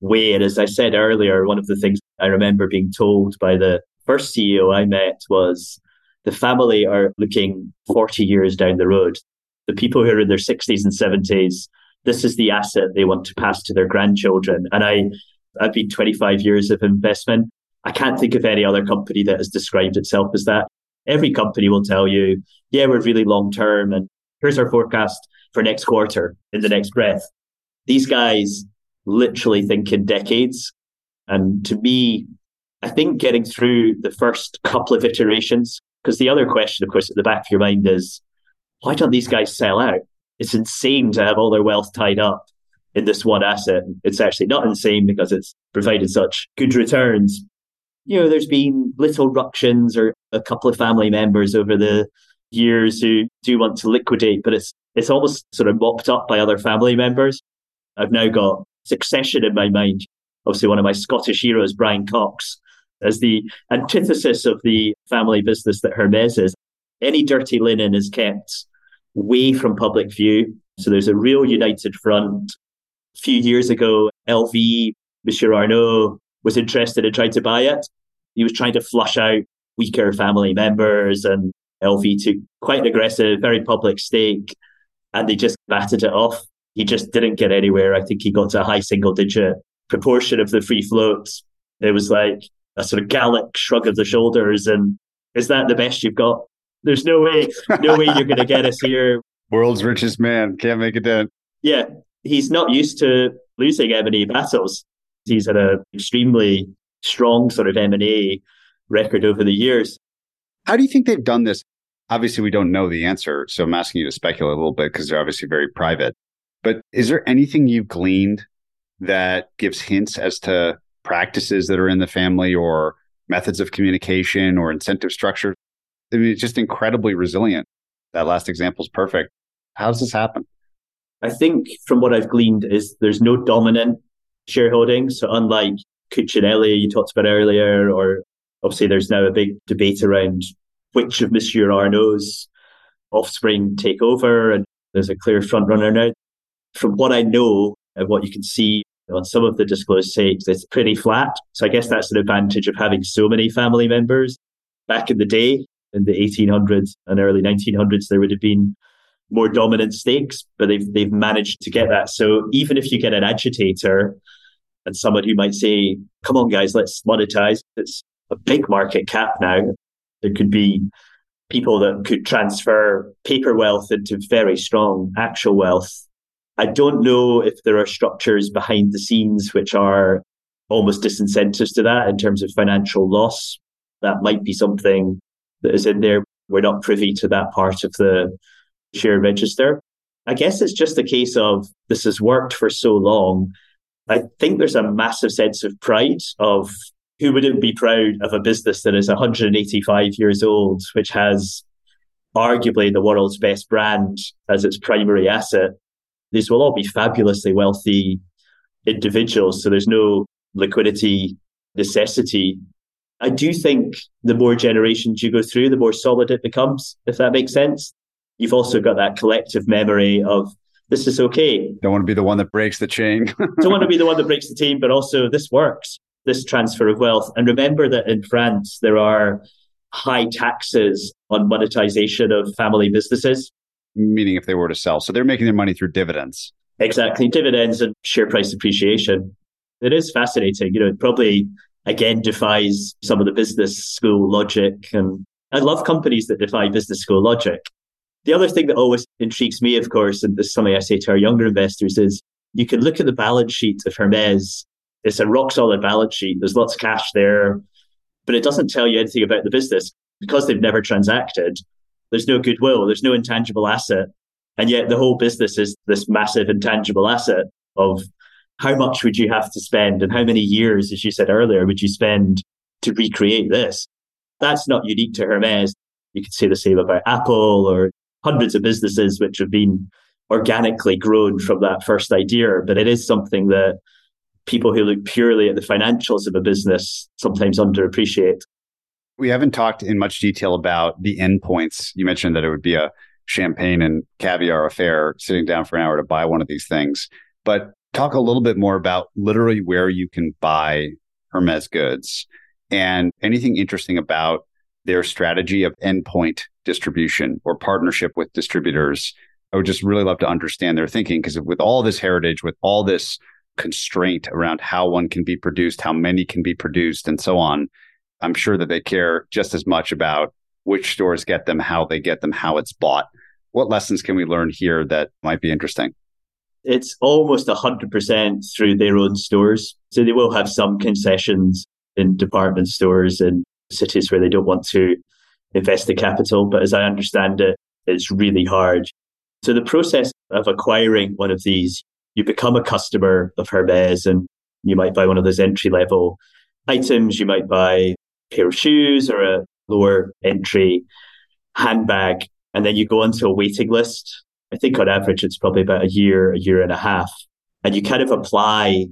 way. And as I said earlier, one of the things I remember being told by the first CEO I met was the family are looking 40 years down the road. The people who are in their 60s and 70s this is the asset they want to pass to their grandchildren. And I, I've been 25 years of investment. I can't think of any other company that has described itself as that. Every company will tell you, yeah, we're really long term and here's our forecast for next quarter in the next breath. These guys literally think in decades. And to me, I think getting through the first couple of iterations, because the other question, of course, at the back of your mind is, why don't these guys sell out? it's insane to have all their wealth tied up in this one asset. It's actually not insane because it's provided such good returns. You know, there's been little ructions or a couple of family members over the years who do want to liquidate, but it's it's almost sort of mopped up by other family members. I've now got succession in my mind. Obviously, one of my Scottish heroes, Brian Cox, as the antithesis of the family business that Hermes is. Any dirty linen is kept way from public view. So there's a real united front. A few years ago, LV, Monsieur Arnault, was interested in trying to buy it. He was trying to flush out weaker family members, and LV took quite an aggressive, very public stake, and they just batted it off. He just didn't get anywhere. I think he got to a high single digit proportion of the free floats. It was like a sort of Gallic shrug of the shoulders. And is that the best you've got? There's no way, no way you're going to get us here. World's richest man can't make a dent. Yeah, he's not used to losing M&A battles. He's had an extremely strong sort of M&A record over the years. How do you think they've done this? Obviously, we don't know the answer, so I'm asking you to speculate a little bit because they're obviously very private. But is there anything you've gleaned that gives hints as to practices that are in the family or methods of communication or incentive structure I mean, it's just incredibly resilient. That last example is perfect. How does this happen? I think from what I've gleaned is there's no dominant shareholding. So unlike Cucinelli you talked about earlier, or obviously there's now a big debate around which of Monsieur Arnault's offspring take over, and there's a clear front runner now. From what I know and what you can see on some of the disclosed stakes, it's pretty flat. So I guess that's an advantage of having so many family members. Back in the day, in the 1800s and early 1900s, there would have been more dominant stakes, but they've they've managed to get that. So even if you get an agitator and someone who might say, "Come on, guys, let's monetize," it's a big market cap now. There could be people that could transfer paper wealth into very strong actual wealth. I don't know if there are structures behind the scenes which are almost disincentives to that in terms of financial loss. That might be something that is in there. We're not privy to that part of the share register. I guess it's just a case of this has worked for so long. I think there's a massive sense of pride of who wouldn't be proud of a business that is 185 years old, which has arguably the world's best brand as its primary asset. These will all be fabulously wealthy individuals. So there's no liquidity necessity I do think the more generations you go through, the more solid it becomes, if that makes sense. You've also got that collective memory of this is okay. Don't want to be the one that breaks the chain. Don't want to be the one that breaks the chain, but also this works, this transfer of wealth. And remember that in France, there are high taxes on monetization of family businesses. Meaning if they were to sell. So they're making their money through dividends. Exactly. Dividends and share price appreciation. It is fascinating. You know, it probably again defies some of the business school logic. And I love companies that defy business school logic. The other thing that always intrigues me, of course, and this is something I say to our younger investors, is you can look at the balance sheet of Hermes. It's a rock solid balance sheet. There's lots of cash there, but it doesn't tell you anything about the business because they've never transacted. There's no goodwill. There's no intangible asset. And yet the whole business is this massive intangible asset of how much would you have to spend and how many years, as you said earlier, would you spend to recreate this? That's not unique to Hermes. You could say the same about Apple or hundreds of businesses which have been organically grown from that first idea, but it is something that people who look purely at the financials of a business sometimes underappreciate. We haven't talked in much detail about the endpoints. You mentioned that it would be a champagne and caviar affair sitting down for an hour to buy one of these things. But talk a little bit more about literally where you can buy Hermes goods and anything interesting about their strategy of endpoint distribution or partnership with distributors. I would just really love to understand their thinking because with all this heritage, with all this constraint around how one can be produced, how many can be produced, and so on, I'm sure that they care just as much about which stores get them, how they get them, how it's bought. What lessons can we learn here that might be interesting? It's almost 100% through their own stores. So they will have some concessions in department stores in cities where they don't want to invest the capital. But as I understand it, it's really hard. So the process of acquiring one of these, you become a customer of Hermes and you might buy one of those entry level items. You might buy pair of shoes or a lower entry handbag. And then you go onto a waiting list. I think on average, it's probably about a year, a year and a half. And you kind of apply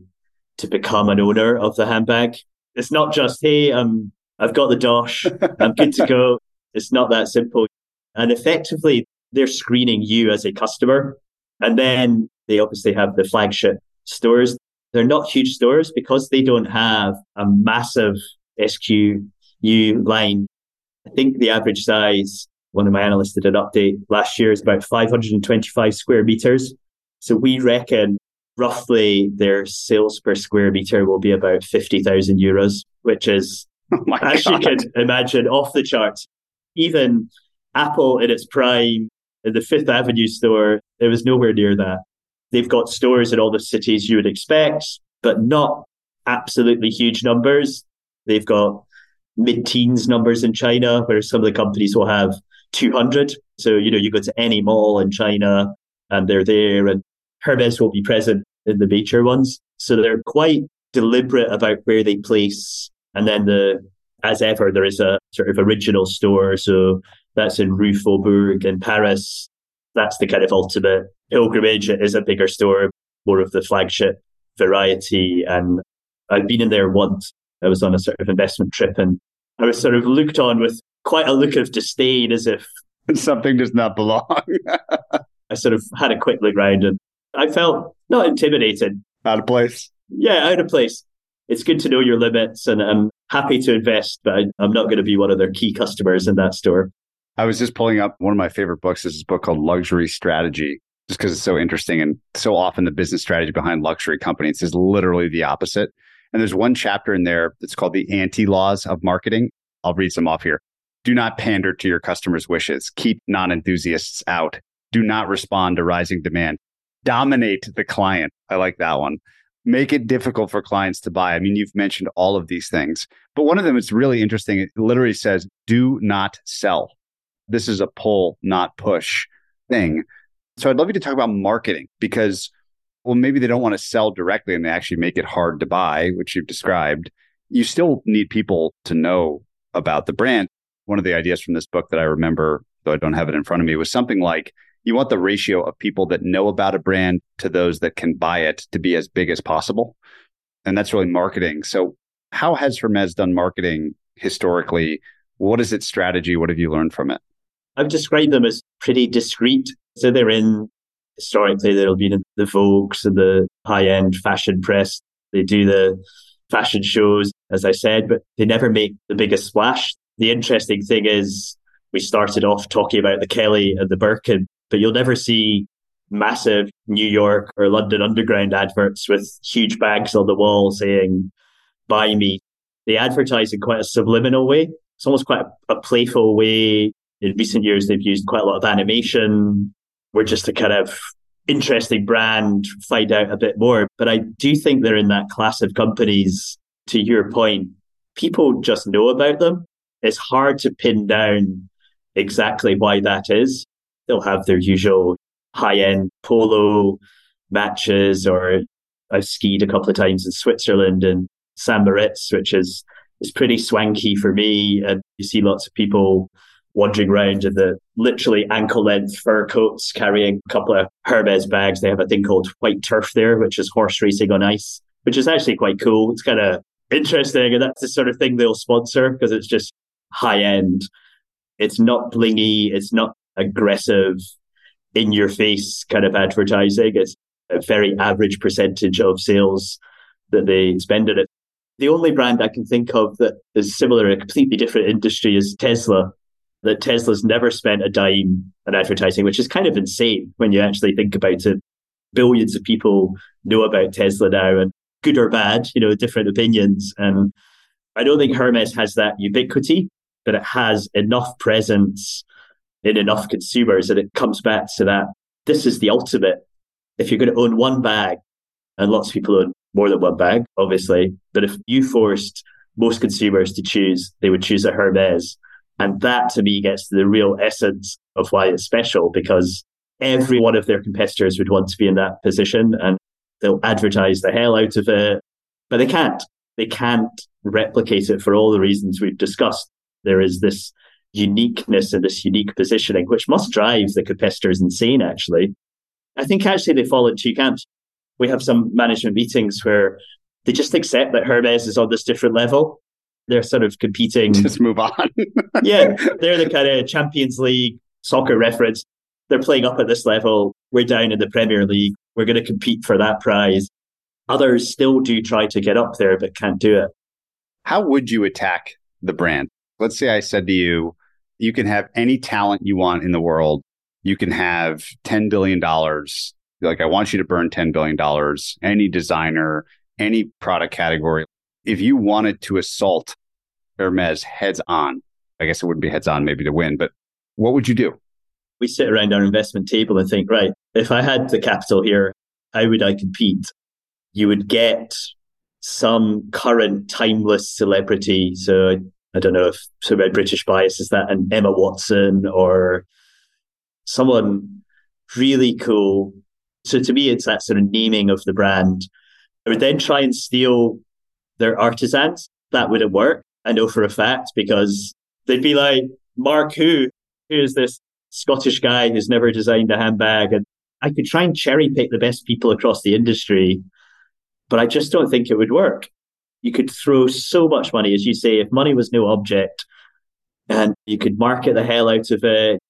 to become an owner of the handbag. It's not just, hey, um, I've got the dosh, I'm good to go. It's not that simple. And effectively, they're screening you as a customer. And then they obviously have the flagship stores. They're not huge stores because they don't have a massive SKU line. I think the average size, one of my analysts did an update last year, is about 525 square meters. So we reckon roughly their sales per square meter will be about 50,000 euros, which is, oh as God. you can imagine, off the charts. Even Apple in its prime in the Fifth Avenue store, it was nowhere near that. They've got stores in all the cities you would expect, but not absolutely huge numbers. They've got mid teens numbers in China, where some of the companies will have 200. So, you know, you go to any mall in China and they're there, and Hermes will be present in the major ones. So they're quite deliberate about where they place. And then the, as ever, there is a sort of original store. So that's in Rue Faubourg in Paris. That's the kind of ultimate pilgrimage. It is a bigger store, more of the flagship variety. And I've been in there once. I was on a sort of investment trip and I was sort of looked on with quite a look of disdain as if something does not belong. I sort of had a quick look around and I felt not intimidated. Out of place. Yeah, out of place. It's good to know your limits and I'm happy to invest, but I, I'm not going to be one of their key customers in that store. I was just pulling up one of my favorite books. This is a book called Luxury Strategy, just because it's so interesting. And so often the business strategy behind luxury companies is literally the opposite. And there's one chapter in there that's called the anti laws of marketing. I'll read some off here. Do not pander to your customers' wishes. Keep non enthusiasts out. Do not respond to rising demand. Dominate the client. I like that one. Make it difficult for clients to buy. I mean, you've mentioned all of these things, but one of them is really interesting. It literally says, do not sell this is a pull, not push thing. So I'd love you to talk about marketing because, well, maybe they don't want to sell directly and they actually make it hard to buy, which you've described. You still need people to know about the brand. One of the ideas from this book that I remember, though I don't have it in front of me, was something like you want the ratio of people that know about a brand to those that can buy it to be as big as possible. And that's really marketing. So, how has Hermes done marketing historically? What is its strategy? What have you learned from it? I've described them as pretty discreet. So they're in historically they'll be in the Vogues and the high end fashion press. They do the fashion shows, as I said, but they never make the biggest splash. The interesting thing is we started off talking about the Kelly and the Birkin, but you'll never see massive New York or London Underground adverts with huge bags on the wall saying, buy me. They advertise in quite a subliminal way. It's almost quite a, a playful way in recent years, they've used quite a lot of animation. We're just a kind of interesting brand, find out a bit more. But I do think they're in that class of companies, to your point, people just know about them. It's hard to pin down exactly why that is. They'll have their usual high end polo matches, or I've skied a couple of times in Switzerland and St. Moritz, which is, is pretty swanky for me. And you see lots of people wandering around in the literally ankle length fur coats, carrying a couple of Hermes bags. They have a thing called White Turf there, which is horse racing on ice, which is actually quite cool. It's kind of interesting. And that's the sort of thing they'll sponsor because it's just high end. It's not blingy. It's not aggressive, in your face kind of advertising. It's a very average percentage of sales that they spend on it. The only brand I can think of that is similar a completely different industry is Tesla. That Tesla's never spent a dime on advertising, which is kind of insane when you actually think about it. Billions of people know about Tesla now, and good or bad, you know, different opinions. And I don't think Hermes has that ubiquity, but it has enough presence in enough consumers that it comes back to that. This is the ultimate. If you're going to own one bag, and lots of people own more than one bag, obviously. But if you forced most consumers to choose, they would choose a Hermes. And that to me gets to the real essence of why it's special because every one of their competitors would want to be in that position and they'll advertise the hell out of it, but they can't. They can't replicate it for all the reasons we've discussed. There is this uniqueness and this unique positioning, which must drive the competitors insane, actually. I think actually they fall into two camps we have some management meetings where they just accept that Hermes is on this different level. They're sort of competing. Just move on. yeah, they're the kind of Champions League soccer reference. They're playing up at this level. We're down in the Premier League. We're going to compete for that prize. Others still do try to get up there, but can't do it. How would you attack the brand? Let's say I said to you, you can have any talent you want in the world. You can have $10 billion like, I want you to burn $10 billion, any designer, any product category. If you wanted to assault Hermes heads on, I guess it wouldn't be heads on maybe to win, but what would you do? We sit around our investment table and think, right, if I had the capital here, how would I compete? You would get some current timeless celebrity. So I don't know if so about British bias is that an Emma Watson or someone really cool so to me, it's that sort of naming of the brand. I would then try and steal their artisans. That wouldn't work. I know for a fact because they'd be like, Mark, who? Who is this Scottish guy who's never designed a handbag? And I could try and cherry pick the best people across the industry, but I just don't think it would work. You could throw so much money, as you say, if money was no object, and you could market the hell out of it.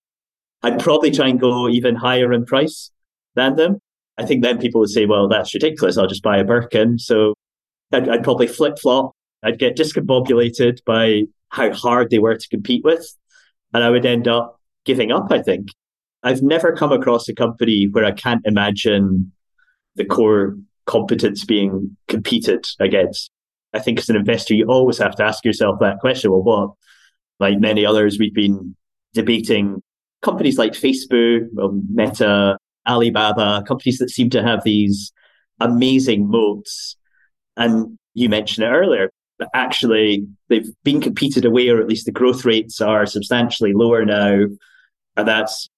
I'd probably try and go even higher in price than them. I think then people would say, well, that's ridiculous. I'll just buy a Birkin. So I'd, I'd probably flip flop. I'd get discombobulated by how hard they were to compete with. And I would end up giving up, I think. I've never come across a company where I can't imagine the core competence being competed against. I think as an investor, you always have to ask yourself that question. Well, what? Like many others, we've been debating companies like Facebook, Meta, Alibaba, companies that seem to have these amazing moats. And you mentioned it earlier, but actually they've been competed away, or at least the growth rates are substantially lower now. And that's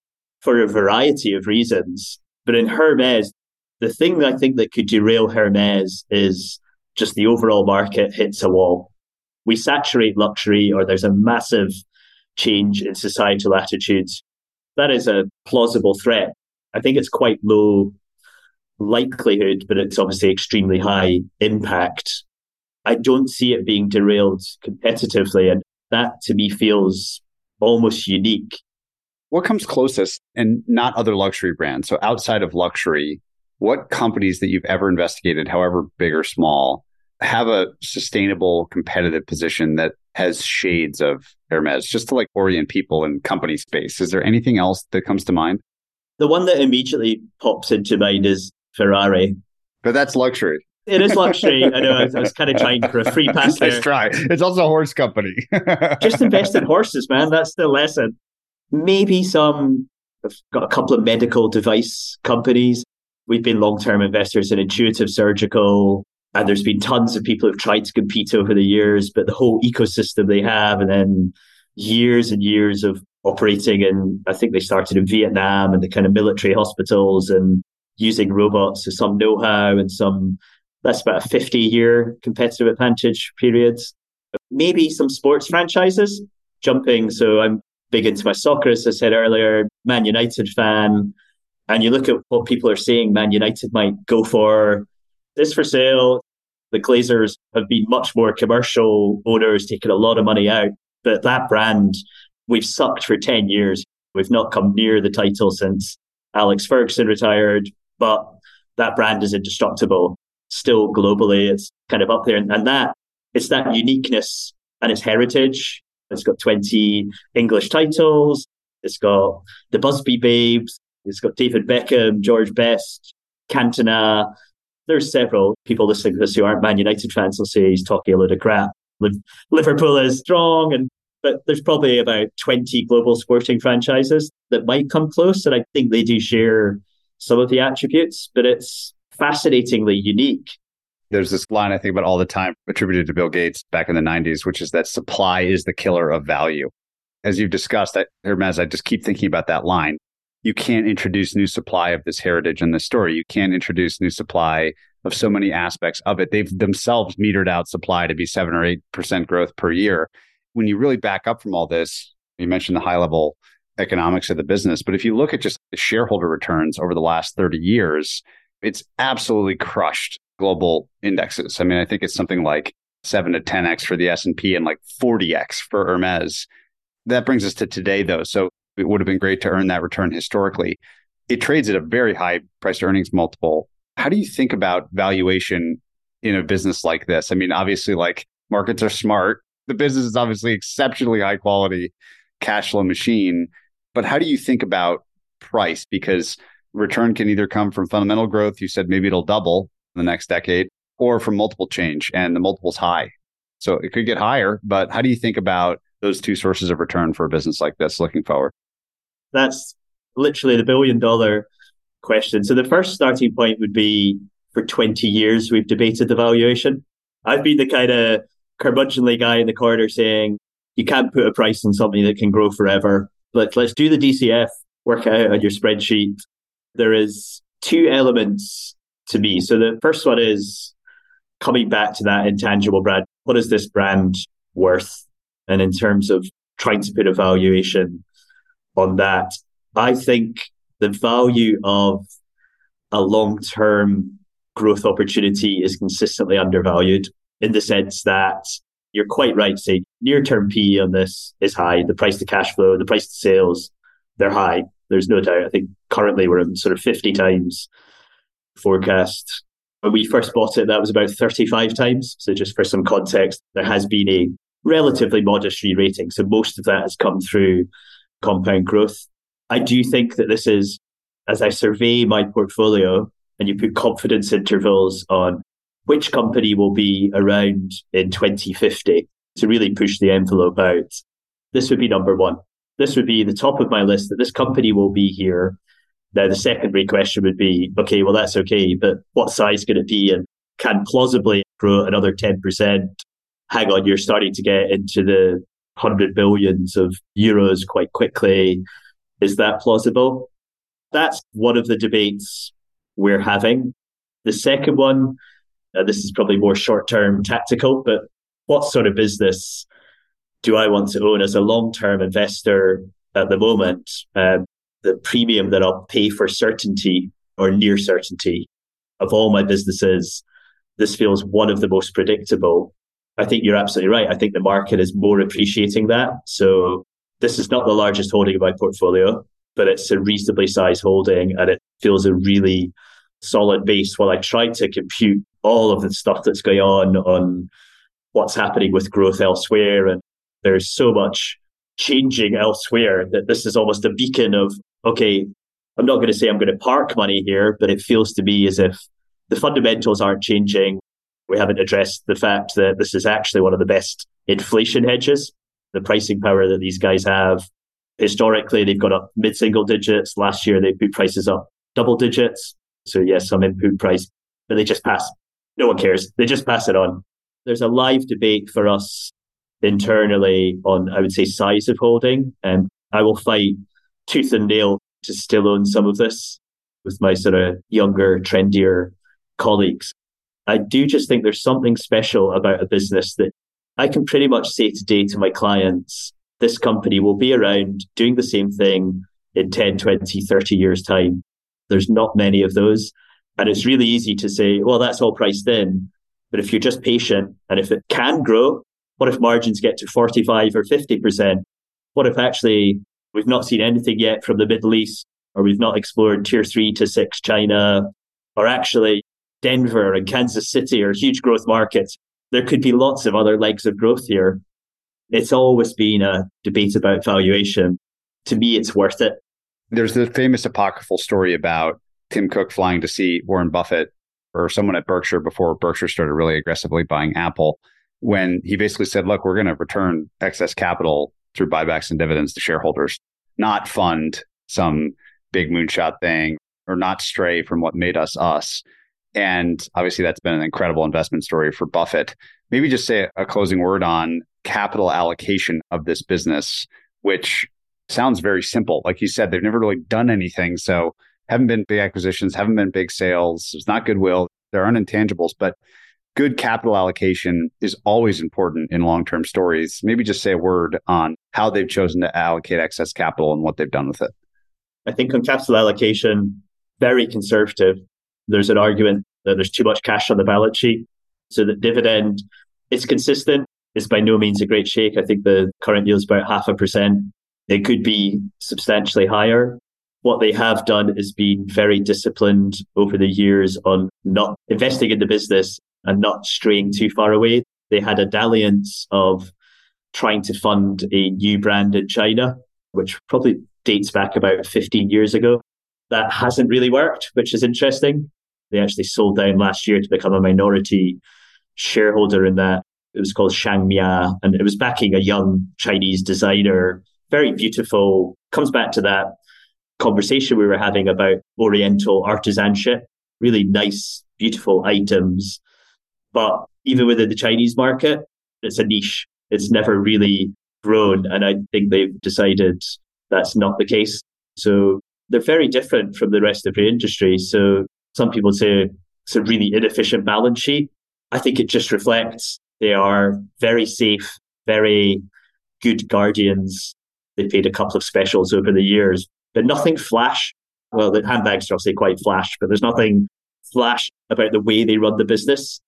for a variety of reasons. But in Hermes, the thing that I think that could derail Hermes is just the overall market hits a wall. We saturate luxury, or there's a massive change in societal attitudes. That is a plausible threat. I think it's quite low likelihood, but it's obviously extremely high impact. I don't see it being derailed competitively. And that to me feels almost unique. What comes closest and not other luxury brands? So outside of luxury, what companies that you've ever investigated, however big or small, have a sustainable competitive position that has shades of Hermes, just to like orient people in company space? Is there anything else that comes to mind? The one that immediately pops into mind is Ferrari. But that's luxury. It is luxury. I know. I was, I was kind of trying for a free pass there. Nice try. It's also a horse company. Just invest in horses, man. That's the lesson. Maybe some. I've got a couple of medical device companies. We've been long-term investors in Intuitive Surgical, and there's been tons of people who've tried to compete over the years. But the whole ecosystem they have, and then years and years of operating and I think they started in Vietnam and the kind of military hospitals and using robots. So some know how and some, that's about a 50 year competitive advantage periods. Maybe some sports franchises jumping. So I'm big into my soccer, as I said earlier, Man United fan. And you look at what people are saying Man United might go for. This for sale. The Glazers have been much more commercial owners, taking a lot of money out. But that brand, we've sucked for 10 years. We've not come near the title since Alex Ferguson retired, but that brand is indestructible. Still globally, it's kind of up there. And that, it's that uniqueness and its heritage. It's got 20 English titles. It's got the Busby Babes. It's got David Beckham, George Best, Cantona. There's several people listening to this who aren't Man United fans will say he's talking a load of crap. Liverpool is strong and but there's probably about 20 global sporting franchises that might come close. And I think they do share some of the attributes, but it's fascinatingly unique. There's this line I think about all the time attributed to Bill Gates back in the 90s, which is that supply is the killer of value. As you've discussed, I, Hermes, I just keep thinking about that line. You can't introduce new supply of this heritage and this story. You can't introduce new supply of so many aspects of it. They've themselves metered out supply to be seven or eight percent growth per year when you really back up from all this, you mentioned the high level economics of the business, but if you look at just the shareholder returns over the last 30 years, it's absolutely crushed global indexes. I mean, I think it's something like 7 to 10x for the S&P and like 40x for Hermes. That brings us to today though. So it would have been great to earn that return historically. It trades at a very high price earnings multiple. How do you think about valuation in a business like this? I mean, obviously like markets are smart the business is obviously exceptionally high quality cash flow machine. But how do you think about price? Because return can either come from fundamental growth. You said maybe it'll double in the next decade, or from multiple change, and the multiple's high. So it could get higher. But how do you think about those two sources of return for a business like this looking forward? That's literally the billion dollar question. So the first starting point would be for 20 years, we've debated the valuation. I've been the kind of curmudgeonly guy in the corner saying, you can't put a price on something that can grow forever. But let's do the DCF, work out on your spreadsheet. There is two elements to me. So the first one is coming back to that intangible brand. What is this brand worth? And in terms of trying to put a valuation on that, I think the value of a long term growth opportunity is consistently undervalued in the sense that you're quite right say near term PE on this is high. The price to cash flow, the price to sales, they're high. There's no doubt. I think currently we're in sort of 50 times forecast. When we first bought it, that was about 35 times. So just for some context, there has been a relatively modest re-rating. So most of that has come through compound growth. I do think that this is, as I survey my portfolio and you put confidence intervals on which company will be around in 2050 to really push the envelope out. This would be number one. This would be the top of my list that this company will be here. Now, the secondary question would be okay, well, that's okay, but what size can it be and can plausibly grow another 10%? Hang on, you're starting to get into the 100 billions of euros quite quickly. Is that plausible? That's one of the debates we're having. The second one uh, this is probably more short term tactical, but what sort of business do I want to own as a long term investor at the moment? Uh, the premium that I'll pay for certainty or near certainty of all my businesses, this feels one of the most predictable. I think you're absolutely right. I think the market is more appreciating that. So this is not the largest holding of my portfolio, but it's a reasonably sized holding and it feels a really solid base while I try to compute all of the stuff that's going on on what's happening with growth elsewhere. And there's so much changing elsewhere that this is almost a beacon of, okay, I'm not going to say I'm going to park money here, but it feels to me as if the fundamentals aren't changing. We haven't addressed the fact that this is actually one of the best inflation hedges, the pricing power that these guys have. Historically, they've got up mid single digits. Last year, they put prices up double digits. So, yes, some input price, but they just pass no one cares. They just pass it on. There's a live debate for us internally on, I would say, size of holding. And I will fight tooth and nail to still own some of this with my sort of younger, trendier colleagues. I do just think there's something special about a business that I can pretty much say today to my clients, this company will be around doing the same thing in 10, 20, 30 years' time. There's not many of those. And it's really easy to say, well, that's all priced in. But if you're just patient and if it can grow, what if margins get to 45 or 50%? What if actually we've not seen anything yet from the Middle East or we've not explored tier three to six China or actually Denver and Kansas City are huge growth markets. There could be lots of other legs of growth here. It's always been a debate about valuation. To me, it's worth it. There's the famous apocryphal story about Tim Cook flying to see Warren Buffett or someone at Berkshire before Berkshire started really aggressively buying Apple, when he basically said, look, we're going to return excess capital through buybacks and dividends to shareholders, not fund some big moonshot thing or not stray from what made us us. And obviously, that's been an incredible investment story for Buffett. Maybe just say a closing word on capital allocation of this business, which sounds very simple. Like you said, they've never really done anything. So, haven't been big acquisitions, haven't been big sales. It's not goodwill. There aren't intangibles, but good capital allocation is always important in long term stories. Maybe just say a word on how they've chosen to allocate excess capital and what they've done with it. I think on capital allocation, very conservative. There's an argument that there's too much cash on the balance sheet. So the dividend is consistent. It's by no means a great shake. I think the current yield is about half a percent. It could be substantially higher. What they have done is been very disciplined over the years on not investing in the business and not straying too far away. They had a dalliance of trying to fund a new brand in China, which probably dates back about 15 years ago. That hasn't really worked, which is interesting. They actually sold down last year to become a minority shareholder in that. It was called Shang Xia, and it was backing a young Chinese designer, very beautiful. Comes back to that conversation we were having about Oriental artisanship, really nice, beautiful items. But even within the Chinese market, it's a niche. It's never really grown. And I think they've decided that's not the case. So they're very different from the rest of the industry. So some people say it's a really inefficient balance sheet. I think it just reflects they are very safe, very good guardians. They paid a couple of specials over the years, but nothing flash. Well, the handbags are obviously quite flash, but there's nothing flash about the way they run the business.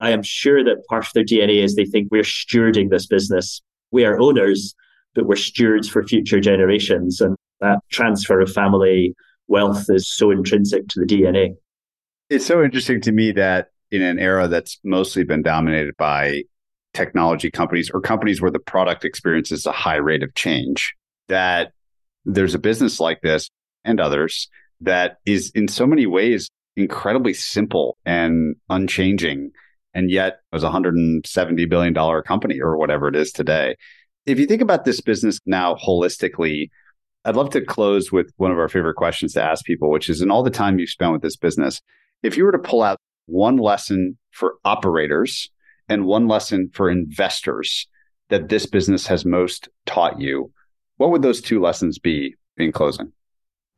I am sure that part of their DNA is they think we're stewarding this business. We are owners, but we're stewards for future generations. And that transfer of family wealth is so intrinsic to the DNA. It's so interesting to me that in an era that's mostly been dominated by technology companies or companies where the product experiences a high rate of change, that there's a business like this and others that is in so many ways incredibly simple and unchanging. And yet was a $170 billion company or whatever it is today. If you think about this business now holistically, I'd love to close with one of our favorite questions to ask people, which is in all the time you've spent with this business, if you were to pull out one lesson for operators and one lesson for investors that this business has most taught you, what would those two lessons be in closing?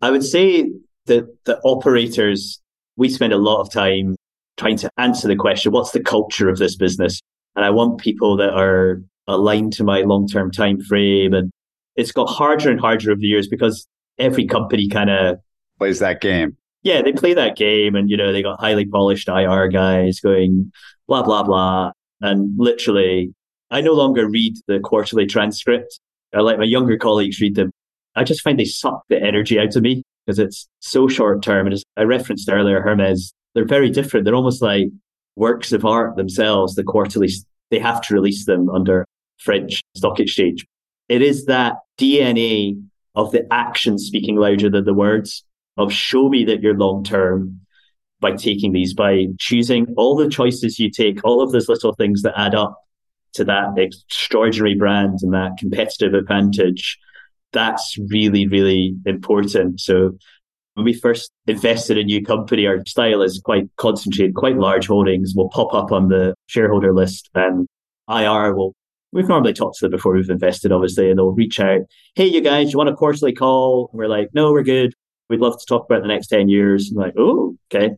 I would say that the operators, we spend a lot of time trying to answer the question, what's the culture of this business? And I want people that are aligned to my long term time frame. And it's got harder and harder over the years because every company kind of plays that game. Yeah, they play that game and, you know, they got highly polished IR guys going blah, blah, blah. And literally, I no longer read the quarterly transcript. Uh, I let my younger colleagues read them. I just find they suck the energy out of me because it's so short term. And as I referenced earlier, Hermes, they're very different. They're almost like works of art themselves. The quarterly, they have to release them under French stock exchange. It is that DNA of the action speaking louder than the words of show me that you're long term by taking these, by choosing all the choices you take, all of those little things that add up to that extraordinary brand and that competitive advantage. That's really, really important. So when we first invested in a new company, our style is quite concentrated, quite large holdings will pop up on the shareholder list and IR will we've normally talked to them before we've invested, obviously, and they'll reach out, hey, you guys, you want a quarterly call? And we're like, no, we're good. We'd love to talk about the next 10 years. I'm like, oh, okay.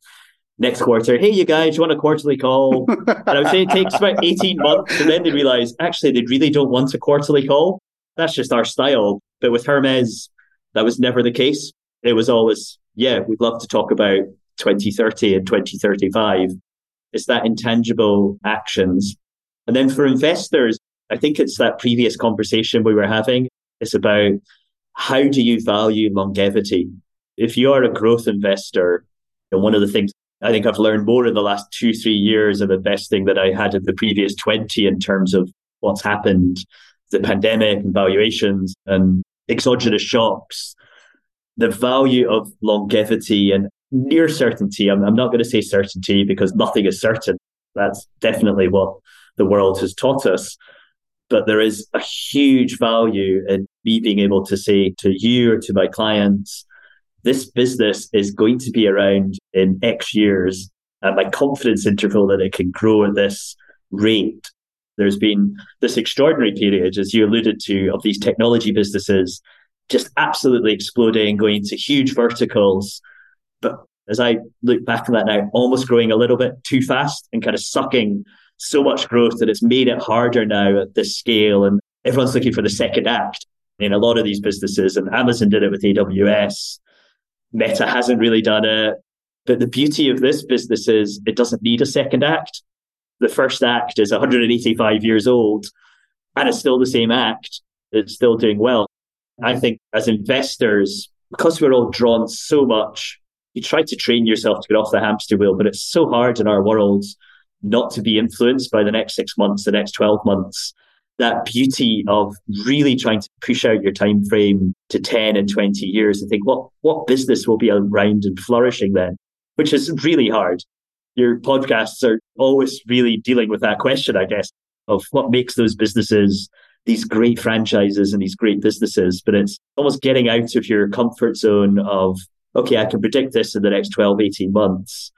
Next quarter, hey, you guys, you want a quarterly call? and I would say it takes about 18 months. And then they realize, actually, they really don't want a quarterly call. that's just our style. But with Hermes, that was never the case. It was always, yeah, we'd love to talk about 2030 and 2035. It's that intangible actions. And then for investors, I think it's that previous conversation we were having. It's about how do you value longevity? If you are a growth investor, and one of the things I think I've learned more in the last two, three years of investing than I had in the previous 20 in terms of what's happened, the pandemic and valuations and exogenous shocks, the value of longevity and near certainty. I'm, I'm not going to say certainty because nothing is certain. That's definitely what the world has taught us. But there is a huge value in me being able to say to you or to my clients, this business is going to be around in X years, and my confidence interval that it can grow at this rate. There's been this extraordinary period, as you alluded to, of these technology businesses just absolutely exploding, going into huge verticals. But as I look back on that now, almost growing a little bit too fast and kind of sucking so much growth that it's made it harder now at this scale. And everyone's looking for the second act in a lot of these businesses. And Amazon did it with AWS. Meta hasn't really done it. But the beauty of this business is it doesn't need a second act. The first act is 185 years old and it's still the same act. It's still doing well. I think as investors, because we're all drawn so much, you try to train yourself to get off the hamster wheel, but it's so hard in our world not to be influenced by the next six months, the next 12 months that beauty of really trying to push out your time frame to 10 and 20 years and think what what business will be around and flourishing then? Which is really hard. Your podcasts are always really dealing with that question i guess of what makes those businesses these great franchises and these great businesses. But it's almost getting out of your comfort zone of okay i can predict this in the next 12 18 months.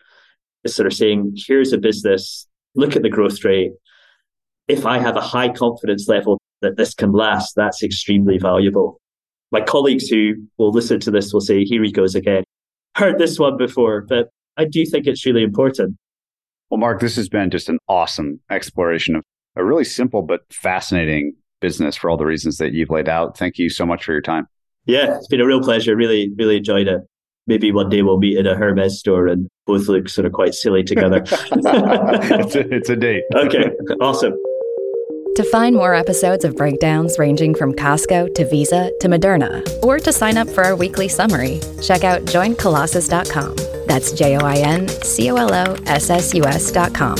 It's sort of saying here's a business. Look at the growth rate if I have a high confidence level that this can last, that's extremely valuable. My colleagues who will listen to this will say, here he goes again. Heard this one before, but I do think it's really important. Well, Mark, this has been just an awesome exploration of a really simple but fascinating business for all the reasons that you've laid out. Thank you so much for your time. Yeah, it's been a real pleasure. Really, really enjoyed it. Maybe one day we'll meet in a Hermes store and both look sort of quite silly together. it's, a, it's a date. okay, awesome. To find more episodes of breakdowns ranging from Costco to Visa to Moderna, or to sign up for our weekly summary, check out joincolossus.com. That's J O I N C O L O S S U S.com.